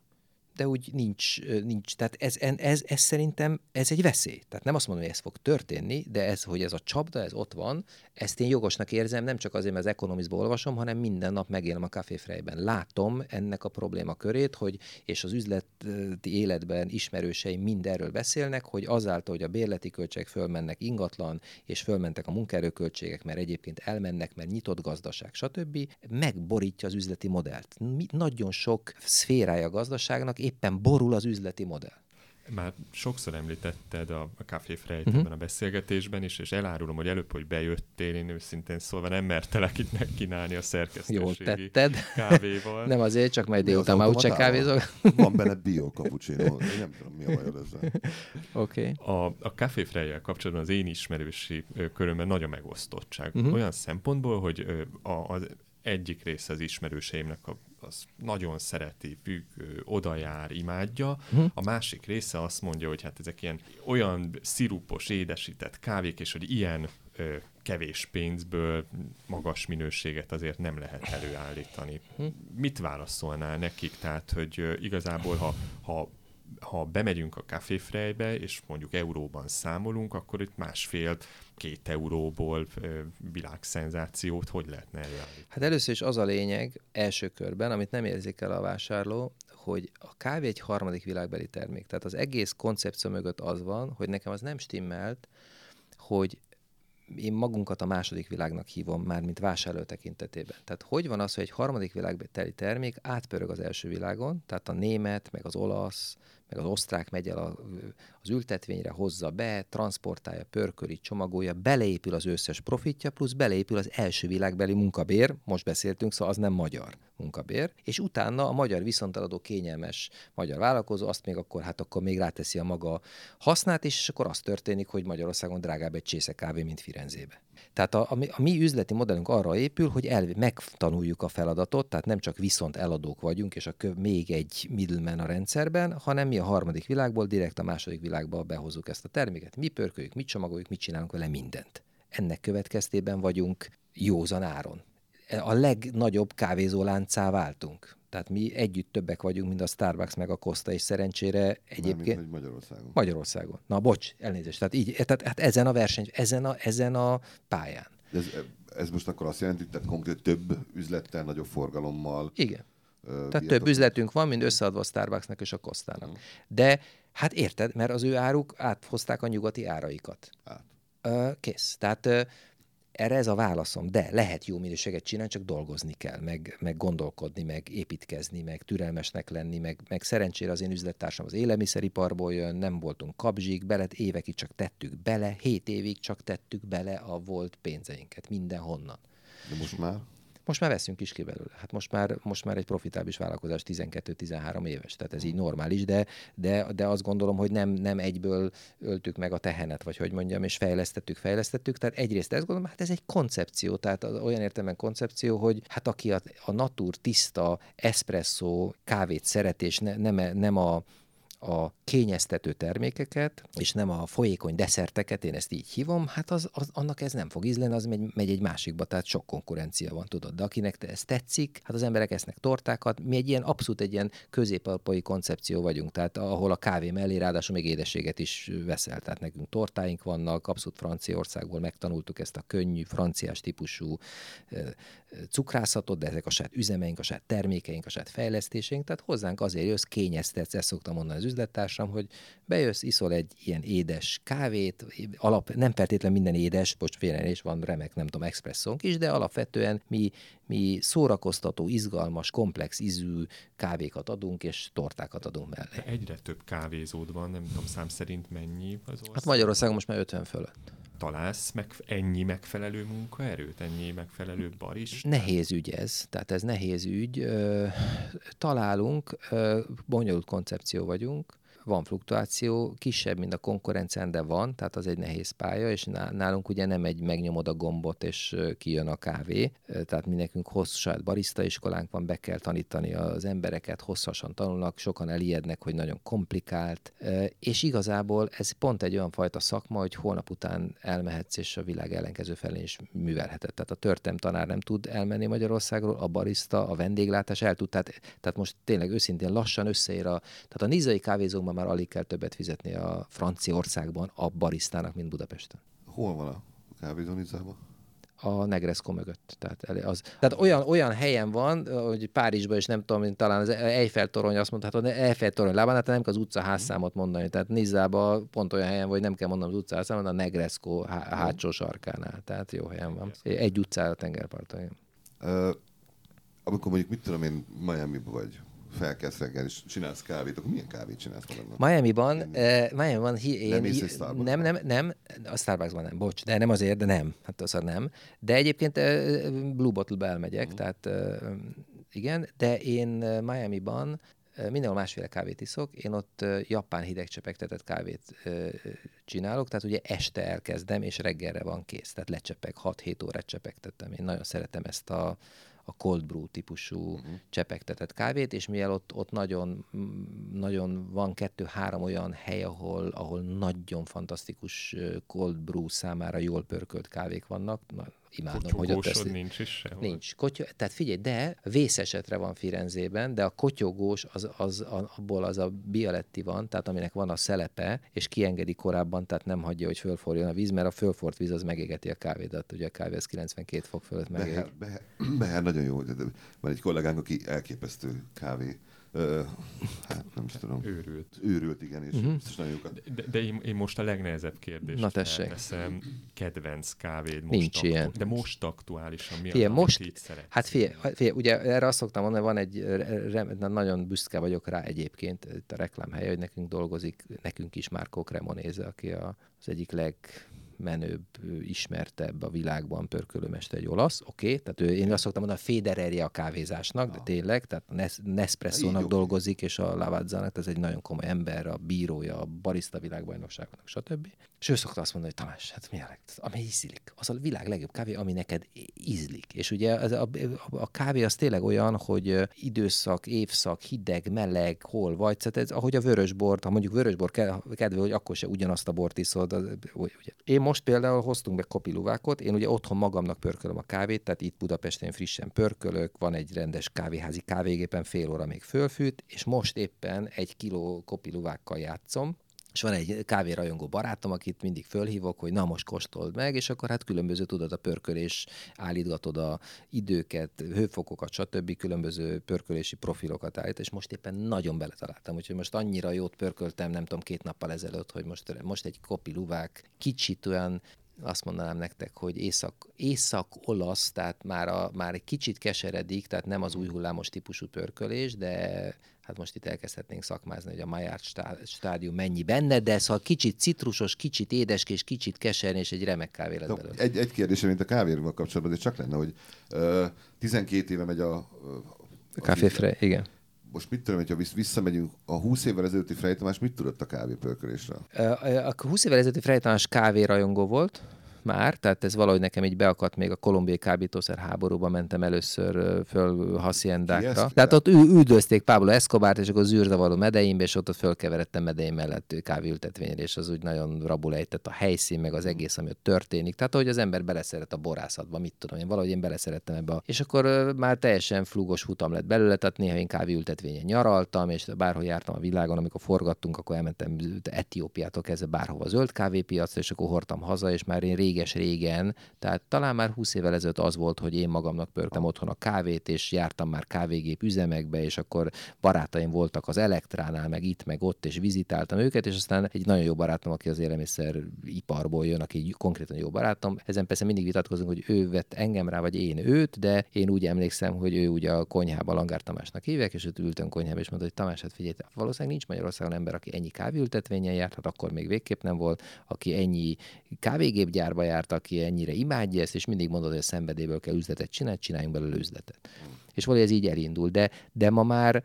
de úgy nincs, nincs. Tehát ez, ez, ez szerintem ez egy veszély. Tehát nem azt mondom, hogy ez fog történni, de ez, hogy ez a csapda, ez ott van, ezt én jogosnak érzem, nem csak azért, mert az Economistból olvasom, hanem minden nap megélem a kávéfrejben. Látom ennek a probléma körét, hogy, és az üzleti életben ismerőseim mind erről beszélnek, hogy azáltal, hogy a bérleti költségek fölmennek ingatlan, és fölmentek a munkaerőköltségek, mert egyébként elmennek, mert nyitott gazdaság, stb., megborítja az üzleti modellt. Mi, nagyon sok szférája a gazdaságnak éppen borul az üzleti modell. Már sokszor említetted a, a Café Frejt uh-huh. a beszélgetésben is, és elárulom, hogy előbb, hogy bejöttél, én őszintén szólva nem mertelek itt megkínálni a Jól szerkesztőségi tetted. kávéval. Nem azért, csak majd délután már úgyse kávézok. Van benne bio cappuccino. Én nem tudom, mi a bajod ezzel. Oké. Okay. A, a Café Frejjel kapcsolatban az én ismerősi körömben nagy a megosztottság. Mhm. Uh-huh. Olyan szempontból, hogy a, az egyik része az ismerőseimnek a, az nagyon szereti, függ, oda jár, imádja. Hm. A másik része azt mondja, hogy hát ezek ilyen olyan szirupos, édesített kávék, és hogy ilyen ö, kevés pénzből magas minőséget azért nem lehet előállítani. Hm. Mit válaszolnál nekik? Tehát, hogy ö, igazából, ha, ha ha bemegyünk a Café Freybe, és mondjuk euróban számolunk, akkor itt másfél-két euróból világszenzációt hogy lehetne előállítani? Hát először is az a lényeg első körben, amit nem érzik el a vásárló, hogy a kávé egy harmadik világbeli termék. Tehát az egész koncepció mögött az van, hogy nekem az nem stimmelt, hogy én magunkat a második világnak hívom már, mint vásárló tekintetében. Tehát hogy van az, hogy egy harmadik világbeli termék átpörög az első világon, tehát a német, meg az olasz, meg az osztrák megy el a, az ültetvényre, hozza be, transportálja, pörköli, csomagolja, beleépül az összes profitja, plusz beleépül az első világbeli munkabér, most beszéltünk, szóval az nem magyar munkabér, és utána a magyar viszonteladó kényelmes magyar vállalkozó azt még akkor, hát akkor még ráteszi a maga hasznát, és akkor az történik, hogy Magyarországon drágább egy csésze kávé, mint Firenzébe. Tehát a, a, a mi üzleti modellünk arra épül, hogy el, megtanuljuk a feladatot, tehát nem csak viszont eladók vagyunk, és a köv még egy middleman a rendszerben, hanem mi a harmadik világból direkt a második világba behozzuk ezt a terméket. Mi pörköljük, mit csomagoljuk, mit csinálunk vele mindent. Ennek következtében vagyunk józan áron. A legnagyobb kávézóláncá váltunk. Tehát mi együtt többek vagyunk, mint a Starbucks meg a Costa, és szerencsére egyébként... Hogy Magyarországon. Magyarországon. Na, bocs, elnézést. Tehát így, tehát hát ezen a verseny, ezen a, ezen a pályán. De ez, ez most akkor azt jelenti, tehát konkrét több üzlettel, nagyobb forgalommal. Igen. ö, Tehát több üzletünk van, mint összeadva a Starbucksnak és a Costának. De hát érted, mert az ő áruk áthozták a nyugati áraikat. Át. Ö, kész. Tehát erre ez a válaszom. De lehet jó minőséget csinálni, csak dolgozni kell, meg, meg gondolkodni, meg építkezni, meg türelmesnek lenni, meg, meg szerencsére az én üzlettársam az élelmiszeriparból jön, nem voltunk kapzsik, bele évekig csak tettük bele, hét évig csak tettük bele a volt pénzeinket, mindenhonnan. De most már? Most már veszünk is ki belőle. Hát most már, most már egy profitábilis vállalkozás 12-13 éves, tehát ez így normális, de, de, de azt gondolom, hogy nem, nem egyből öltük meg a tehenet, vagy hogy mondjam, és fejlesztettük, fejlesztettük. Tehát egyrészt ezt gondolom, hát ez egy koncepció, tehát az- olyan értelemben koncepció, hogy hát aki a, a natur tiszta espresso kávét szeret, és ne, nem, nem a a kényeztető termékeket, és nem a folyékony desszerteket, én ezt így hívom, hát az, az, annak ez nem fog ízleni, az megy, megy egy másikba, tehát sok konkurencia van, tudod. De akinek te- ez tetszik, hát az emberek esznek tortákat, mi egy ilyen abszolút egy ilyen középalpai koncepció vagyunk, tehát ahol a kávé mellé ráadásul még édességet is veszel, tehát nekünk tortáink vannak, abszolút Franciaországból megtanultuk ezt a könnyű, franciás típusú ö, cukrászatot, de ezek a saját üzemeink, a saját termékeink, a saját fejlesztéseink, tehát hozzánk azért jössz, kényeztetsz, ezt szoktam mondani az üzlettársam, hogy bejössz, iszol egy ilyen édes kávét, alap, nem feltétlenül minden édes, most félre is van remek, nem tudom, expresszónk is, de alapvetően mi, mi szórakoztató, izgalmas, komplex ízű kávékat adunk, és tortákat adunk mellé. Egyre több kávézód van, nem tudom szám szerint mennyi az ország. Hát Magyarországon most már 50 fölött. Találsz meg, ennyi megfelelő munkaerőt, ennyi megfelelő baris? Nehéz ügy ez, tehát ez nehéz ügy. Találunk, bonyolult koncepció vagyunk, van fluktuáció, kisebb, mint a konkurencián, de van, tehát az egy nehéz pálya, és ná- nálunk ugye nem egy megnyomod a gombot, és kijön a kávé, tehát mi nekünk hosszú saját barista iskolánk van, be kell tanítani az embereket, hosszasan tanulnak, sokan elijednek, hogy nagyon komplikált, és igazából ez pont egy olyan fajta szakma, hogy holnap után elmehetsz, és a világ ellenkező felén is művelheted. Tehát a történelem tanár nem tud elmenni Magyarországról, a barista, a vendéglátás el tud. Tehát, tehát most tényleg őszintén lassan összeér a... Tehát a nizai kávézókban már alig kell többet fizetni a Franciaországban a baristának, mint Budapesten. Hol van a kávézónicában? a Negresco mögött. Tehát, az, tehát olyan, olyan helyen van, hogy Párizsban is nem tudom, talán az Eiffel torony azt mondhatod, de Eiffel torony lábán, hát nem kell az utca házszámot mondani. Tehát Nizzában pont olyan helyen, hogy nem kell mondanom az utca házszámot, a Negresco há- hátsó sarkánál. Tehát jó helyen van. Egy utcára a tengerparton. Ö, amikor mondjuk, mit tudom én, miami vagy, felkelsz reggel, és csinálsz kávét, akkor milyen kávét csinálsz magadnak? Miami-ban, eh, Miami-ban hi, én, Nem hi- nem, nem, nem, a Starbucksban nem, bocs, de nem azért, de nem, hát az nem. De egyébként eh, Blue Bottle-be elmegyek, Mhm. tehát eh, igen, de én Miami-ban eh, mindenhol másféle kávét iszok, én ott eh, japán hideg csepegtetett kávét eh, csinálok, tehát ugye este elkezdem, és reggelre van kész, tehát lecsepeg, 6-7 órát csepegtettem. Én nagyon szeretem ezt a, a cold brew típusú uh-huh. csepegtetett kávét, és mivel ott, ott nagyon, nagyon van kettő-három olyan hely, ahol, ahol nagyon fantasztikus cold brew számára jól pörkölt kávék vannak, na, imádom, hogy ott ezt... nincs is sehol. Nincs. Kotyo, tehát figyelj, de vészesetre van Firenzében, de a kotyogós, az, az, a- abból az a bialetti van, tehát aminek van a szelepe, és kiengedi korábban, tehát nem hagyja, hogy fölforjon a víz, mert a fölfort víz az megégeti a kávédat. Ugye a kávé az 92 fok fölött megég. Beher, Beher, Beher nagyon jó. Van egy kollégánk, aki elképesztő kávé. Ö, hát nem is tudom. Őrült. Őrült, igen, és uh-huh. biztos nagyon jókat. De, de én, én most a legnehezebb kérdést Na, tessék. felteszem. Kedvenc kávéd most Nincs ilyen. De most aktuálisan mi az, Figyelj, amit most, így szeretsz? hát figyelj, figyelj, ugye erre azt szoktam mondani, van egy, re- re- na- nagyon büszke vagyok rá egyébként, itt a reklámhelye, hogy nekünk dolgozik, nekünk is Márkó Cremonéze, aki a, az egyik legmenőbb, ismertebb a világban pörkölőmester, egy olasz, oké, okay, tehát ő, én azt szoktam mondani, a Federerje a kávézásnak, de tényleg, tehát Nes- Nespresso-nak dolgozik, és a Lavazzának, ez egy nagyon komoly ember, a bírója, a barista világbajnokságnak, stb. És ő szokta azt mondani, hogy Tamás, hát mi a leg, ami ízlik, az a világ legjobb kávé, ami neked ízlik. És ugye az, a, a, kávé az tényleg olyan, hogy időszak, évszak, hideg, meleg, hol vagy, tehát ez, ahogy a vörösbort, ha mondjuk vörösbor ke- kedve, hogy akkor se ugyanazt a bort iszod. Az, ugye. Én most például hoztunk be kopiluvákot, én ugye otthon magamnak pörkölöm a kávét, tehát itt Budapesten frissen pörkölök, van egy rendes kávéházi kávégépen, fél óra még fölfűt, és most éppen egy kiló kopiluvákkal játszom, és van egy kávérajongó barátom, akit mindig fölhívok, hogy na most kóstold meg, és akkor hát különböző tudod a pörkölés, állítgatod a időket, hőfokokat, stb. különböző pörkölési profilokat állít, és most éppen nagyon beletaláltam, úgyhogy most annyira jót pörköltem, nem tudom, két nappal ezelőtt, hogy most, most egy kopi luvák kicsit olyan azt mondanám nektek, hogy észak, észak-olasz, tehát már, a, már egy kicsit keseredik, tehát nem az új hullámos típusú pörkölés, de hát most itt elkezdhetnénk szakmázni, hogy a Maillard stá- stádium mennyi benne, de szóval kicsit citrusos, kicsit édeskés, kicsit keserny, és egy remek kávé lett No, belőle. egy, egy kérdésem, mint a kávéval kapcsolatban, de csak lenne, hogy ö, 12 éve megy a... a Café Frey, igen. Most mit tudom, hogyha vissz- visszamegyünk a 20 évvel ezelőtti Frey Tamás, mit tudott a kávépörkölésről? A 20 évvel ezelőtti Frejtanas kávérajongó volt, már, tehát ez valahogy nekem így beakadt még a kolumbiai kábítószer háborúban mentem először föl haciendákra. Tehát ott üldözték Pablo Escobart, és akkor zűrzavaró medeimbe, és ott, ott fölkeveredtem medeim mellett kávéültetvényre, és az úgy nagyon rabul ejtett a helyszín, meg az egész, ami ott történik. Tehát, hogy az ember beleszeret a borászatba, mit tudom én, valahogy én beleszerettem ebbe. A... És akkor már teljesen flugos futam lett belőle, tehát néha én kávéültetvényen nyaraltam, és bárhol jártam a világon, amikor forgattunk, akkor elmentem Etiópiától kezdve bárhova zöld kávépiacra, és akkor hordtam haza, és már én réges-régen, tehát talán már 20 évvel ezelőtt az volt, hogy én magamnak pörtem otthon a kávét, és jártam már kávégép üzemekbe, és akkor barátaim voltak az Elektránál, meg itt, meg ott, és vizitáltam őket, és aztán egy nagyon jó barátom, aki az élelmiszer iparból jön, aki konkrétan jó barátom. Ezen persze mindig vitatkozunk, hogy ő vett engem rá, vagy én őt, de én úgy emlékszem, hogy ő ugye a konyhába Langár Tamásnak hívják, és őt ültön konyhába, és mondta, hogy Tamás, hát figyelj, valószínűleg nincs Magyarországon ember, aki ennyi kávéültetvényen járt, hát akkor még végképp nem volt, aki ennyi kávégépgyárba járt, aki ennyire imádja ezt, és mindig mondod, hogy a szenvedélyből kell üzletet csinálni, csináljunk belőle üzletet. És valahogy ez így elindul, de, de ma már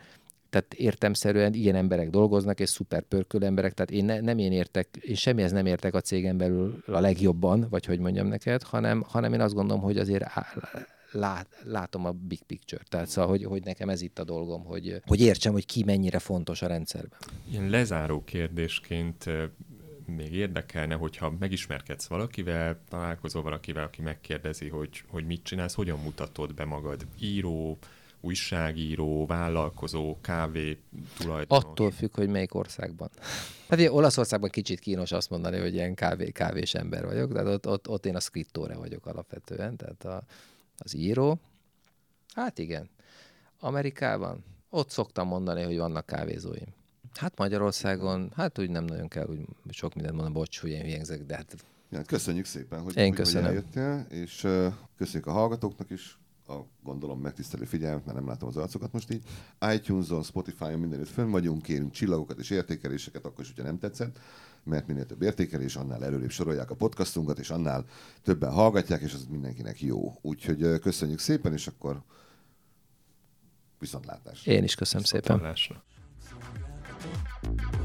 tehát értemszerűen ilyen emberek dolgoznak, és szuper pörkölő emberek, tehát én ne, nem én értek, én semmihez nem értek a cégen belül a legjobban, vagy hogy mondjam neked, hanem, hanem én azt gondolom, hogy azért á- lát, látom a big picture. Tehát szóval, hogy, hogy nekem ez itt a dolgom, hogy, hogy értsem, hogy ki mennyire fontos a rendszerben. Ilyen lezáró kérdésként még érdekelne, hogyha megismerkedsz valakivel, találkozol valakivel, aki megkérdezi, hogy, hogy mit csinálsz, hogyan mutatod be magad? Író, újságíró, vállalkozó, kávé tulajdonos? Attól függ, hogy melyik országban. *laughs* Hát ugye Olaszországban kicsit kínos azt mondani, hogy ilyen kávé, kávés ember vagyok, de ott, ott, ott én a scriptore vagyok alapvetően, tehát a, az író. Hát igen. Amerikában ott szoktam mondani, hogy vannak kávézóim. Hát Magyarországon, hát úgy nem nagyon kell, úgy sok mindent mondom, bocs, hogy én hülyengzek, de hát Ja, köszönjük szépen, hogy, Én hogy, köszönöm. hogy eljöttél, és uh, köszönjük a hallgatóknak is a gondolom megtisztelő figyelmet, mert nem látom az arcokat most így. iTunes-on, Spotify-on mindenütt fönn vagyunk, kérünk csillagokat és értékeléseket, akkor is, hogyha nem tetszett, mert minél több értékelés, annál előrébb sorolják a podcastunkat, és annál többen hallgatják, és az mindenkinek jó. Úgyhogy uh, köszönjük szépen, és akkor viszontlátásra. én is köszönöm szépen. Bye.